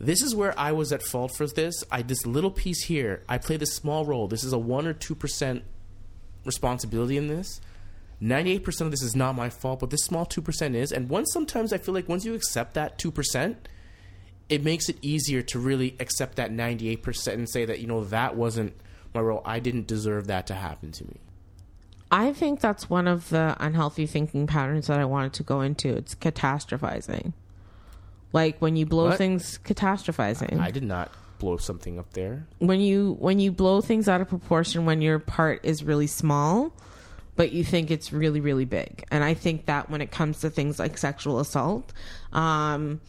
This is where I was at fault for this. I this little piece here. I play this small role. This is a one or two percent responsibility in this. Ninety-eight percent of this is not my fault, but this small two percent is. And once sometimes I feel like once you accept that two percent, it makes it easier to really accept that ninety-eight percent and say that you know that wasn't my role. I didn't deserve that to happen to me. I think that's one of the unhealthy thinking patterns that I wanted to go into. It's catastrophizing. Like when you blow What? things catastrophizing. I did not blow something up there. when you when you blow things out of proportion when your part is really small but you think it's really really big. And i think that when it comes to things like sexual assault um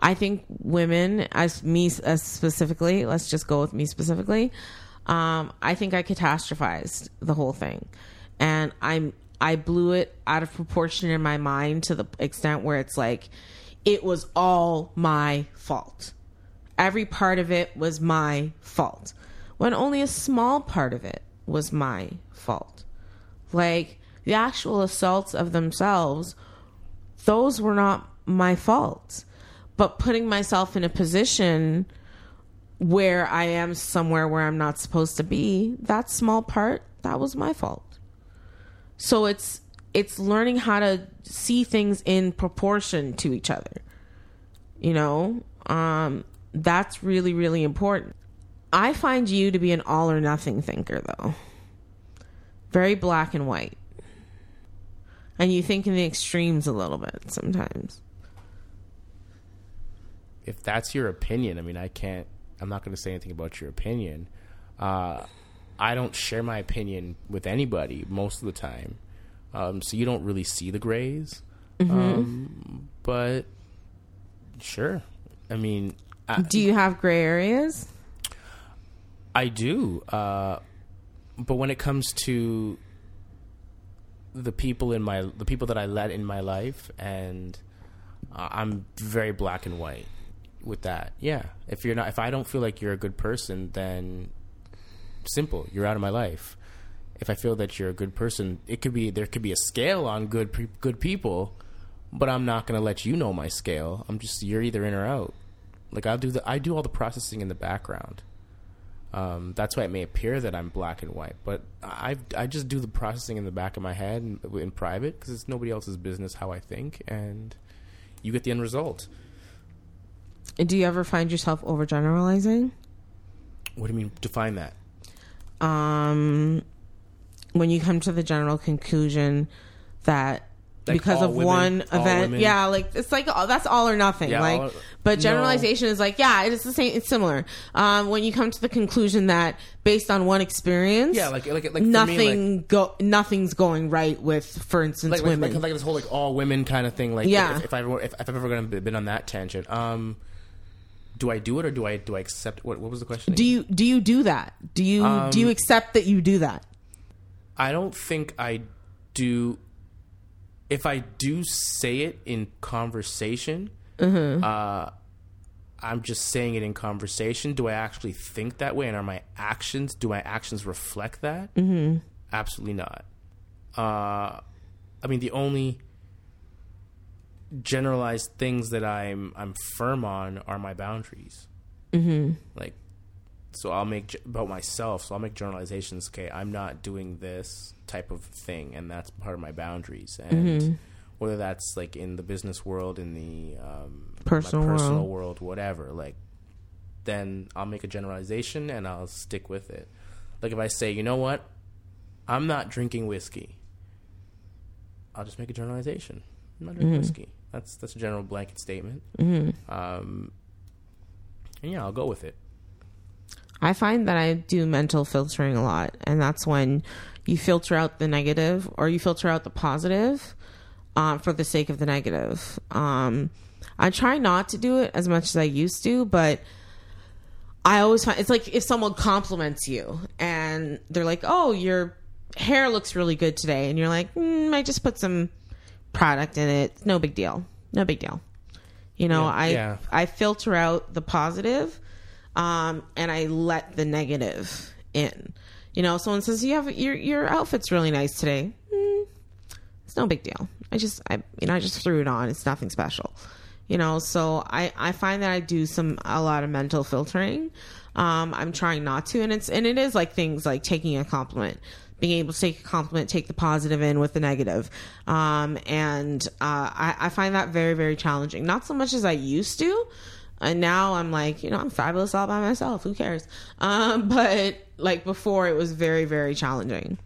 i think women as me as specifically let's just go with me specifically um i think i catastrophized the whole thing. And i'm i blew it out of proportion in my mind to the extent where it's like it was all my fault every part of it was my fault. When only a small part of it was my fault. Like the actual assaults of themselves those were not my fault. But putting myself in a position where i am somewhere where i'm not supposed to be that small part that was my fault. So it's it's learning how to see things in proportion to each other. You know um that's really really important i find you to be an all or nothing thinker though very black and white and you think in the extremes a little bit sometimes If that's your opinion, I mean, I can't. I'm not going to say anything about your opinion. Uh, I don't share my opinion with anybody most of the time, um, so you don't really see the grays. Um, but sure, I mean, I, do you have gray areas I do. Uh, but when it comes to the people in my the people that I let in my life, and uh, I'm very black and white with that. Yeah, if you're not, if I don't feel like you're a good person, then simple, you're out of my life. If I feel that you're a good person, it could be there could be a scale on good pe- good people, but I'm not going to let you know my scale. I'm just you're either in or out. Like I'll do the I do all the processing in the background. Um, that's why it may appear that I'm black and white, but I I just do the processing in the back of my head in, in private because it's nobody else's business how I think, and you get the end result. do you ever find yourself overgeneralizing What do you mean? Define that. um when you come to the general conclusion that because of women- one event yeah like it's like oh, that's all or nothing Yeah, like all- but no. generalization is like yeah it's the same it's similar um when you come to the conclusion that based on one experience Yeah, like like like for me, nothing like, go nothing's going right with for instance like, like, women like, like this whole like all women kind of thing. Like, Yeah. if, if I if, if I've ever gonna been on that tangent, um, do I do it or do I do I accept? What what was the question? do you do you do that do you Um, do you accept that you do that I don't think I do. If I do say it in conversation, Mm-hmm. uh, I'm just saying it in conversation. Do I actually think that way? And are my actions? Do my actions reflect that? Mm-hmm. Absolutely not. Uh, I mean, the only generalized things that I'm I'm firm on are my boundaries. Mm-hmm. Like so I'll make about myself. So I'll make generalizations. Okay, I'm not doing this type of thing, and that's part of my boundaries. And whether that's like in the business world, in the um, Personal my personal world. world, whatever. Like, then I'll make a generalization and I'll stick with it. Like if I say, you know what, I'm not drinking whiskey. I'll just make a generalization. I'm not drinking whiskey. That's that's a general blanket statement. Um, and yeah, I'll go with it. I find that I do mental filtering a lot, and that's when you filter out the negative or you filter out the positive um, for the sake of the negative. Um, I try not to do it as much as I used to, but I always find it's like if someone compliments you and they're like, "Oh, your hair looks really good today," and you're like, mm, "I just put some product in it. No big deal. No big deal." You know, Yeah, I yeah. I filter out the positive, um, and I let the negative in. You know, someone says you have your your outfit's really nice today. Mm, it's no big deal. I just I you know I just threw it on. It's nothing special. You know, so I I find that I do some a lot of mental filtering. Um, I'm trying not to, and it's and it is like things like taking a compliment, being able to take a compliment, take the positive in with the negative, um, and uh, I, I find that very very challenging. Not so much as I used to, and now I'm like, you know, I'm fabulous all by myself. Who cares? Um, but like before, it was very very challenging.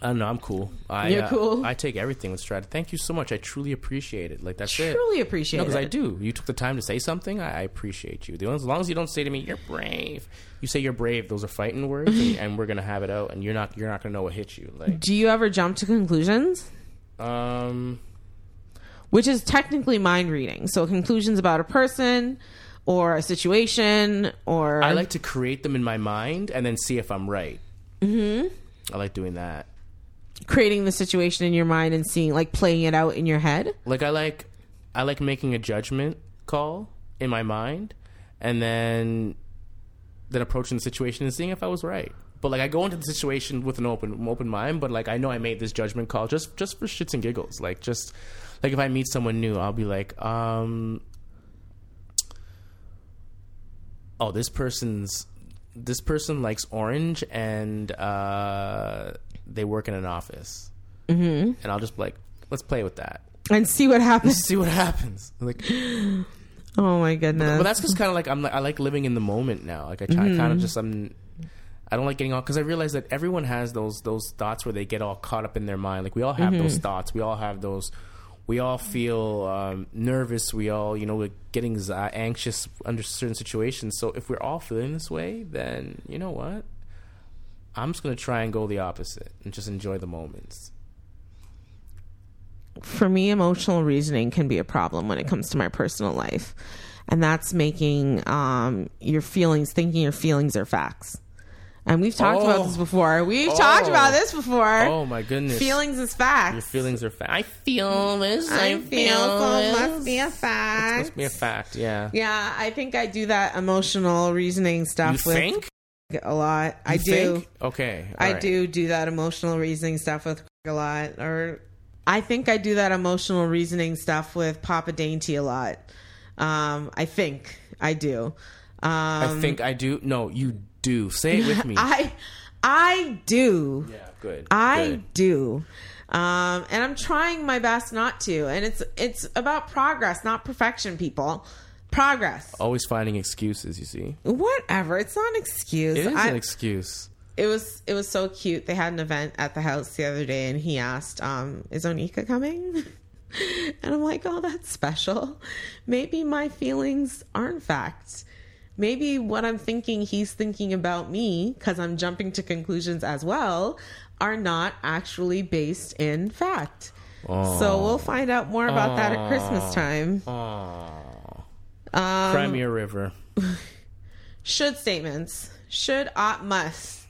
I don't know. I'm cool. I, You're uh, cool? I take everything with stride. Thank you so much. I truly appreciate it. Like that's it. Truly appreciate No, because I do. You took the time to say something. I, I appreciate you. The only- As long as you don't say to me, "You're brave," you say you're brave. Those are fighting words, and, and we're gonna have it out. And you're not. You're not gonna know what hit you. Like, Do you ever jump to conclusions? um, Which is technically mind reading. So conclusions about a person or a situation or I like to create them in my mind and then see if I'm right. Mm-hmm. I like doing that. creating the situation in your mind and seeing like playing it out in your head. Like I like, I like making a judgment call in my mind, and then, then approaching the situation and seeing if I was right. But like I go into the situation with an open open mind, but like I know I made this judgment call just just for shits and giggles. Like just like if I meet someone new, I'll be like, um, oh, this person's this person likes orange and uh, they work in an office, mm-hmm. and I'll just be like, let's play with that, And see what happens. see what happens. Like, Oh my goodness. but that's just kind of like I'm. like- I like living in the moment now. Like I, try, I kind of just I'm. I don't like getting all because I realize that everyone has those those thoughts where they get all caught up in their mind. Like we all have those thoughts. We all have those. We all feel um, nervous. We all, you know, we're getting z- anxious under certain situations. So if we're all feeling this way, then you know what? I'm just gonna try and go the opposite and just enjoy the moments. for me, emotional reasoning can be a problem when it comes to my personal life. And that's making um, your feelings, thinking your feelings are facts. And we've talked Oh. about this before. We've Oh. talked about this before. Oh my goodness! Feelings is facts. Your feelings are. Fa- I feel this. I feel so this. must be a fact. Must be a fact. Yeah. Yeah, I think I do that emotional reasoning stuff You with think? a lot. I You do. Okay. all I right. do do that emotional reasoning stuff with a lot, or I think I do that emotional reasoning stuff with Papa Dainty a lot. Um, I think I do. Um, I think I do. No, you do. Say it with me. I I do. yeah. Good. I Good. do. Um, and I'm trying my best not to. And it's it's about progress, not perfection, people. Progress. Always finding excuses. You see, Whatever. It's not an excuse. it is I- an excuse. it was it was so cute. They had an event at the house the other day, and he asked, um, "Is Onika coming?" and I'm like, "Oh, that's special. Maybe my feelings aren't facts. Maybe what I'm thinking he's thinking about me because I'm jumping to conclusions as well are not actually based in fact." So we'll find out more about that at Christmas time. Cry um, me a river. Should statements. Should ought must.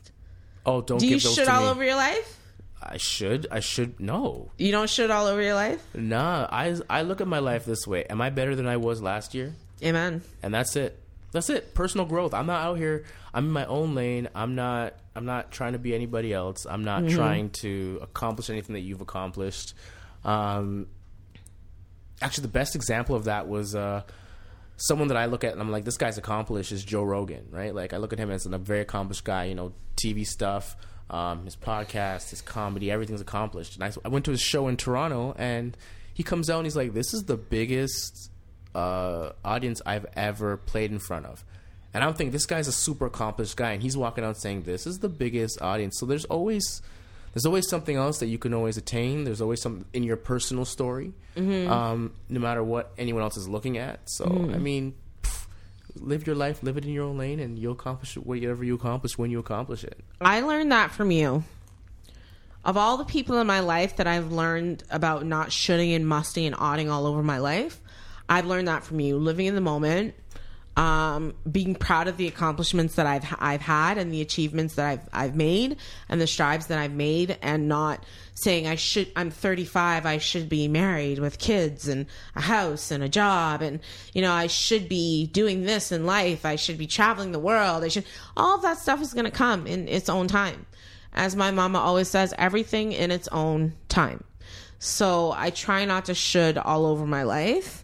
Oh, don't Do you should all me. over your life? I should. I should. No. You don't should all over your life? Nah. I I look at my life this way. Am I better than I was last year? Amen. and that's it. That's it. Personal growth. I'm not out here. I'm in my own lane. I'm not. I'm not trying to be anybody else. I'm not trying to accomplish anything that you've accomplished. Um, actually, the best example of that was uh, someone that I look at and I'm like, this guy's accomplished is Joe Rogan, right? Like I look at him as a very accomplished guy. You know, TV stuff, um, his podcast, his comedy, everything's accomplished. And I, I went to his show in Toronto, and he comes out and he's like, this is the biggest uh, audience I've ever played in front of. And I'm thinking this guy's a super accomplished guy, and he's walking out saying this is the biggest audience. So there's always there's always something else that you can always attain. There's always something in your personal story, um, no matter what anyone else is looking at. So I mean, pff, live your life, live it in your own lane, and you'll accomplish whatever you accomplish when you accomplish it. I learned that from you. Of all the people in my life that I've learned about not shooting and musting and odding all over my life, I've learned that from you. Living in the moment, um, being proud of the accomplishments that I've I've had and the achievements that I've I've made and the strides that I've made, and not saying I should. I'm 35. I should be married with kids and a house and a job, and you know I should be doing this in life. I should be traveling the world. I should. All of that stuff is going to come in its own time. As my mama always says, everything in its own time. So I try not to should all over my life,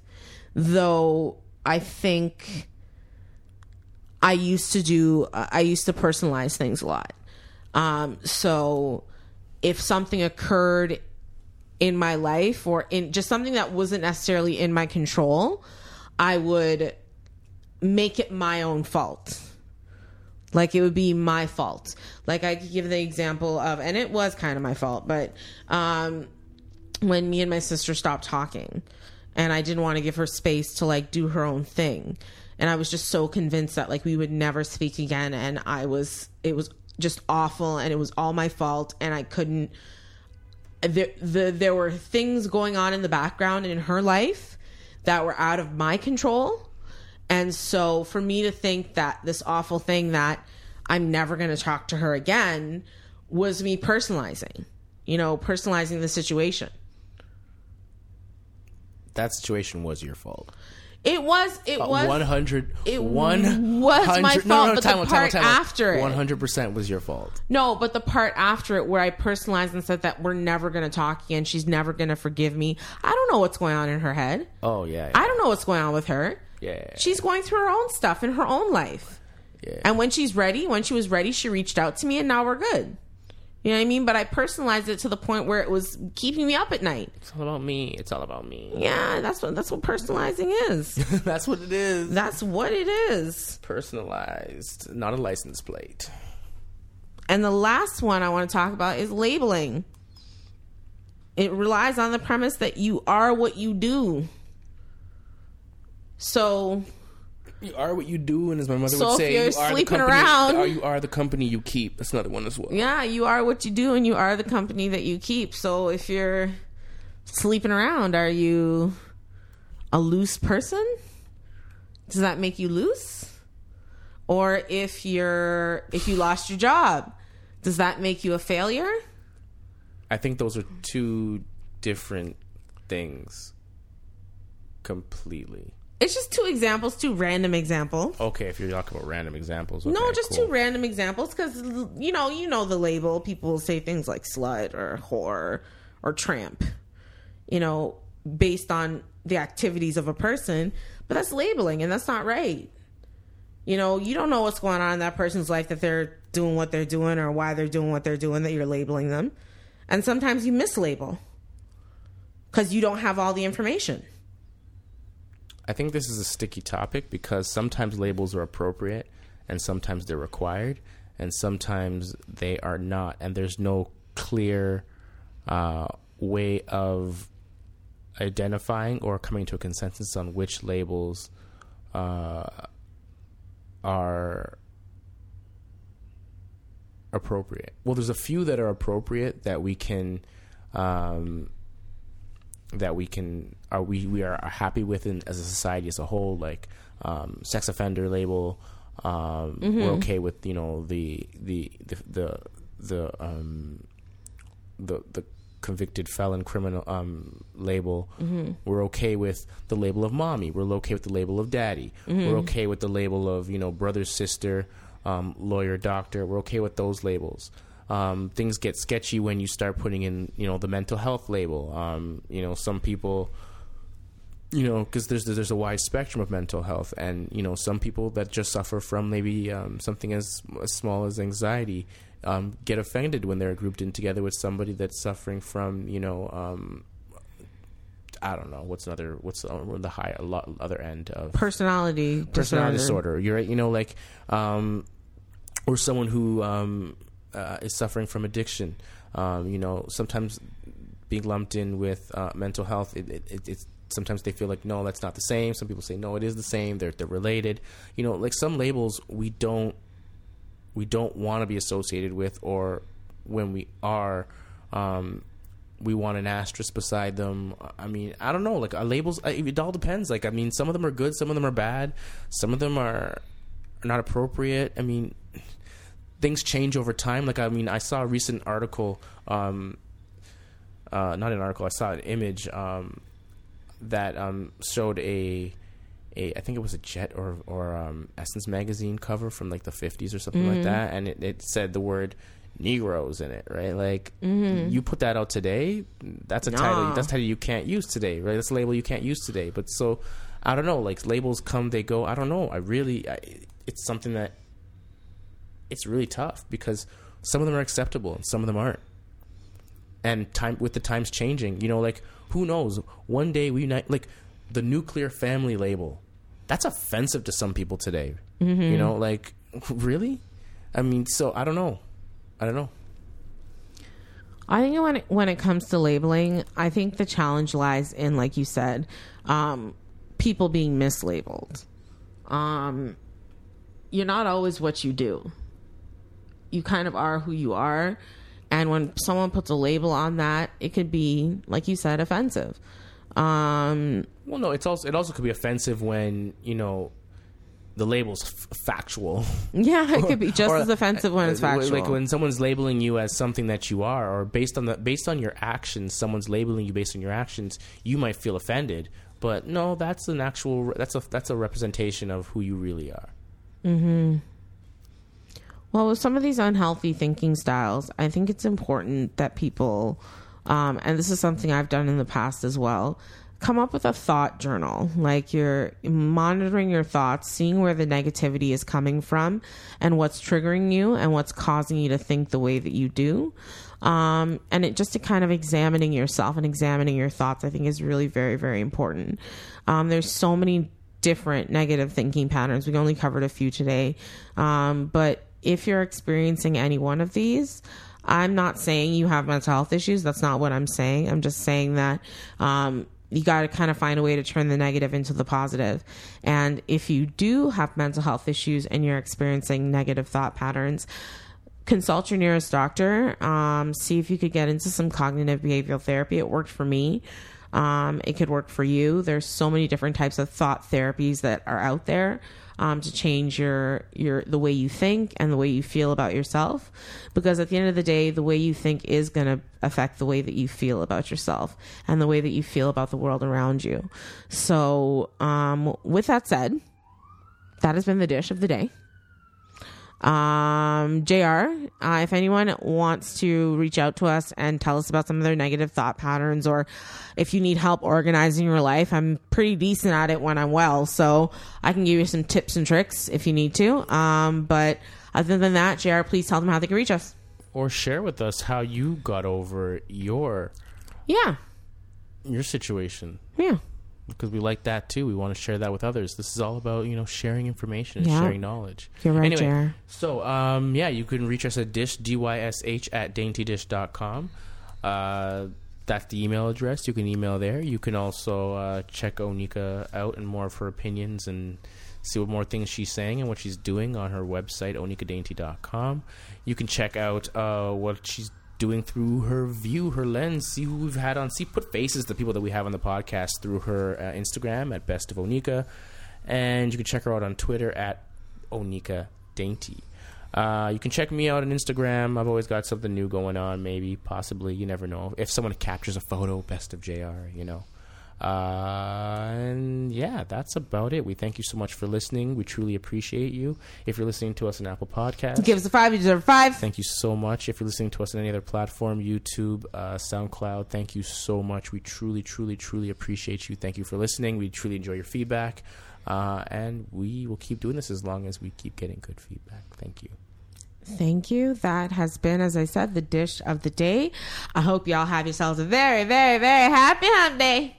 though I think I used to do, I used to personalize things a lot. Um, so if something occurred in my life or in just something that wasn't necessarily in my control, I would make it my own fault Like it would be my fault. Like I could give the example of, and it was kind of my fault, but um, when me and my sister stopped talking, and I didn't want to give her space to like do her own thing, and I was just so convinced that like we would never speak again, and I was it was just awful, and it was all my fault, and I couldn't. There, the, there were things going on in the background in her life that were out of my control and so for me to think that this awful thing that I'm never going to talk to her again was me personalizing, you know, personalizing the situation. That situation was your fault. It was, it uh, was, 100 it one was my hundred- fault, but the time out, time out, part time out. after it- 100% was your fault. no, but the part after it where I personalized and said that we're never going to talk again, she's never going to forgive me. I don't know what's going on in her head. Oh yeah. I don't know what's going on with her. Yeah. She's going through her own stuff in her own life. yeah. And when she's ready, when she was ready, she reached out to me and now we're good. You know what I mean? But I personalized it to the point where it was keeping me up at night. it's all about me. It's all about me. Yeah, that's what that's what personalizing is. That's what it is. that's what it is. Personalized, not a license plate. And the last one I want to talk about is labeling. It relies on the premise that you are what you do. So You are what you do, and as my mother So would say, you are the sleeping company, around- you are the company you keep. That's another one as well. yeah, you are what you do and you are the company that you keep. So if you're sleeping around, are you a loose person? Does that make you loose? Or if you're if you lost your job, does that make you a failure? I think those are two different things. Completely. It's just two examples, two random examples. Okay, if you're talking about random examples. No, just cool. two random examples because you know you know the label. People will say things like slut or whore or tramp, you know, based on the activities of a person. But that's labeling, and that's not right. You know, you don't know what's going on in that person's life that they're doing what they're doing or why they're doing what they're doing that you're labeling them. And sometimes you mislabel because you don't have all the information. I think this is a sticky topic because sometimes labels are appropriate and sometimes they're required and sometimes they are not. And there's no clear uh, way of identifying or coming to a consensus on which labels uh, are appropriate. Well, there's a few that are appropriate that we can. Um, that we can are we we are happy with in, as a society as a whole like um, sex offender label um, we're okay with you know the the the the the um, the, the convicted felon criminal um, label. We're okay with the label of mommy. We're okay with the label of daddy. We're okay with the label of you know brother sister um, lawyer doctor. We're okay with those labels um, things get sketchy when you start putting in, you know, the mental health label. Um, you know, some people, you know, because there's there's a wide spectrum of mental health, and you know, some people that just suffer from maybe um, something as, as small as anxiety um, get offended when they're grouped in together with somebody that's suffering from, you know. Um, I don't know what's another what's the, the high a lot other end of Personality personality disorder. disorder. You're right, you know, like, um, or someone who um, uh, is suffering from addiction. Um, you know, sometimes being lumped in with uh, mental health, it, it, it, it's sometimes they feel like no, that's not the same. Some people say no, it is the same. They're they're related. You know, like some labels we don't we don't want to be associated with, or when we are. Um, we want an asterisk beside them. I mean, I don't know. Like uh, labels, uh, it all depends. Like, I mean, some of them are good, some of them are bad, some of them are not appropriate. I mean, things change over time. Like, I mean, I saw a recent article, um, uh, not an article. I saw an image um, that um, showed a, a, I think it was a Jet or or um, Essence magazine cover from like the fifties or something like that, and it, it said the word Negroes in it, right? Like you put that out today, that's a title. That's a title you can't use today, right? That's a label you can't use today. But so, I don't know. Like labels come, they go. I don't know. I really, I, it's something that it's really tough because some of them are acceptable and some of them aren't. And time with the times changing, you know, like who knows? One day we unite, like the nuclear family label. That's offensive to some people today. You know, like really, I mean, so I don't know. I don't know. I think when it, when it comes to labeling, I think the challenge lies in, like you said, um, people being mislabeled. Um, you're not always what you do. You kind of are who you are, and when someone puts a label on that, it could be, like you said, offensive. Um, Well, no, it's also it also could be offensive when you know the label's f- factual. yeah, it could be just Or, as offensive when it's factual. Like when someone's labeling you as something that you are, or based on the based on your actions, someone's labeling you based on your actions. You might feel offended, but no, that's an actual that's a that's a representation of who you really are. Well, with some of these unhealthy thinking styles, I think it's important that people, um, and this is something I've done in the past as well, come up with a thought journal. Like you're monitoring your thoughts, seeing where the negativity is coming from, and what's triggering you, and what's causing you to think the way that you do. Um, and it just to kind of examining yourself and examining your thoughts, I think is really very, very important. Um, there's so many different negative thinking patterns. We only covered a few today. Um, but if you're experiencing any one of these, I'm not saying you have mental health issues. That's not what I'm saying. I'm just saying that um, you got to kind of find a way to turn the negative into the positive. And if you do have mental health issues and you're experiencing negative thought patterns, consult your nearest doctor. Um, see if you could get into some cognitive behavioral therapy. It worked for me. Um, it could work for you. There's so many different types of thought therapies that are out there um, to change your your the way you think and the way you feel about yourself. Because at the end of the day, the way you think is going to affect the way that you feel about yourself and the way that you feel about the world around you. So, um, with that said, that has been the dish of the day. Um, JR, uh, if anyone wants to reach out to us and tell us about some of their negative thought patterns, or if you need help organizing your life, I'm pretty decent at it when I'm well, so I can give you some tips and tricks if you need to. Um, but other than that, JR, please tell them how they can reach us. Or share with us how you got over your Yeah, your situation yeah, because we like that too. We want to share that with others. This is all about you know sharing information and Yeah. sharing knowledge. You're right, anyway, JR. So um, yeah, you can reach us at dysh d y s h at daintydysh.com. Uh, that's the email address. You can email there. You can also uh, check Onika out and more of her opinions and see what more things she's saying and what she's doing on her website onikadainty.com. You can check out uh, what she's doing through her view, her lens, see who we've had on, see put faces to people that we have on the podcast through her uh, Instagram at Best of Onika, and you can check her out on Twitter at Onika Dainty. Uh, you can check me out on Instagram. I've always got something new going on. Maybe, possibly, you never know. If someone captures a photo, Best of Jr. You know. Uh, and yeah, that's about it. We thank you so much for listening. We truly appreciate you. If you're listening to us on Apple Podcasts, Give us a five. You deserve a five. Thank you so much. If you're listening to us on any other platform, YouTube, uh, SoundCloud, thank you so much. We truly, truly, truly appreciate you. Thank you for listening. We truly enjoy your feedback. Uh, and we will keep doing this as long as we keep getting good feedback. Thank you. Thank you. That has been, as I said, the dish of the day. I hope y'all have yourselves a very, very, very happy hump day.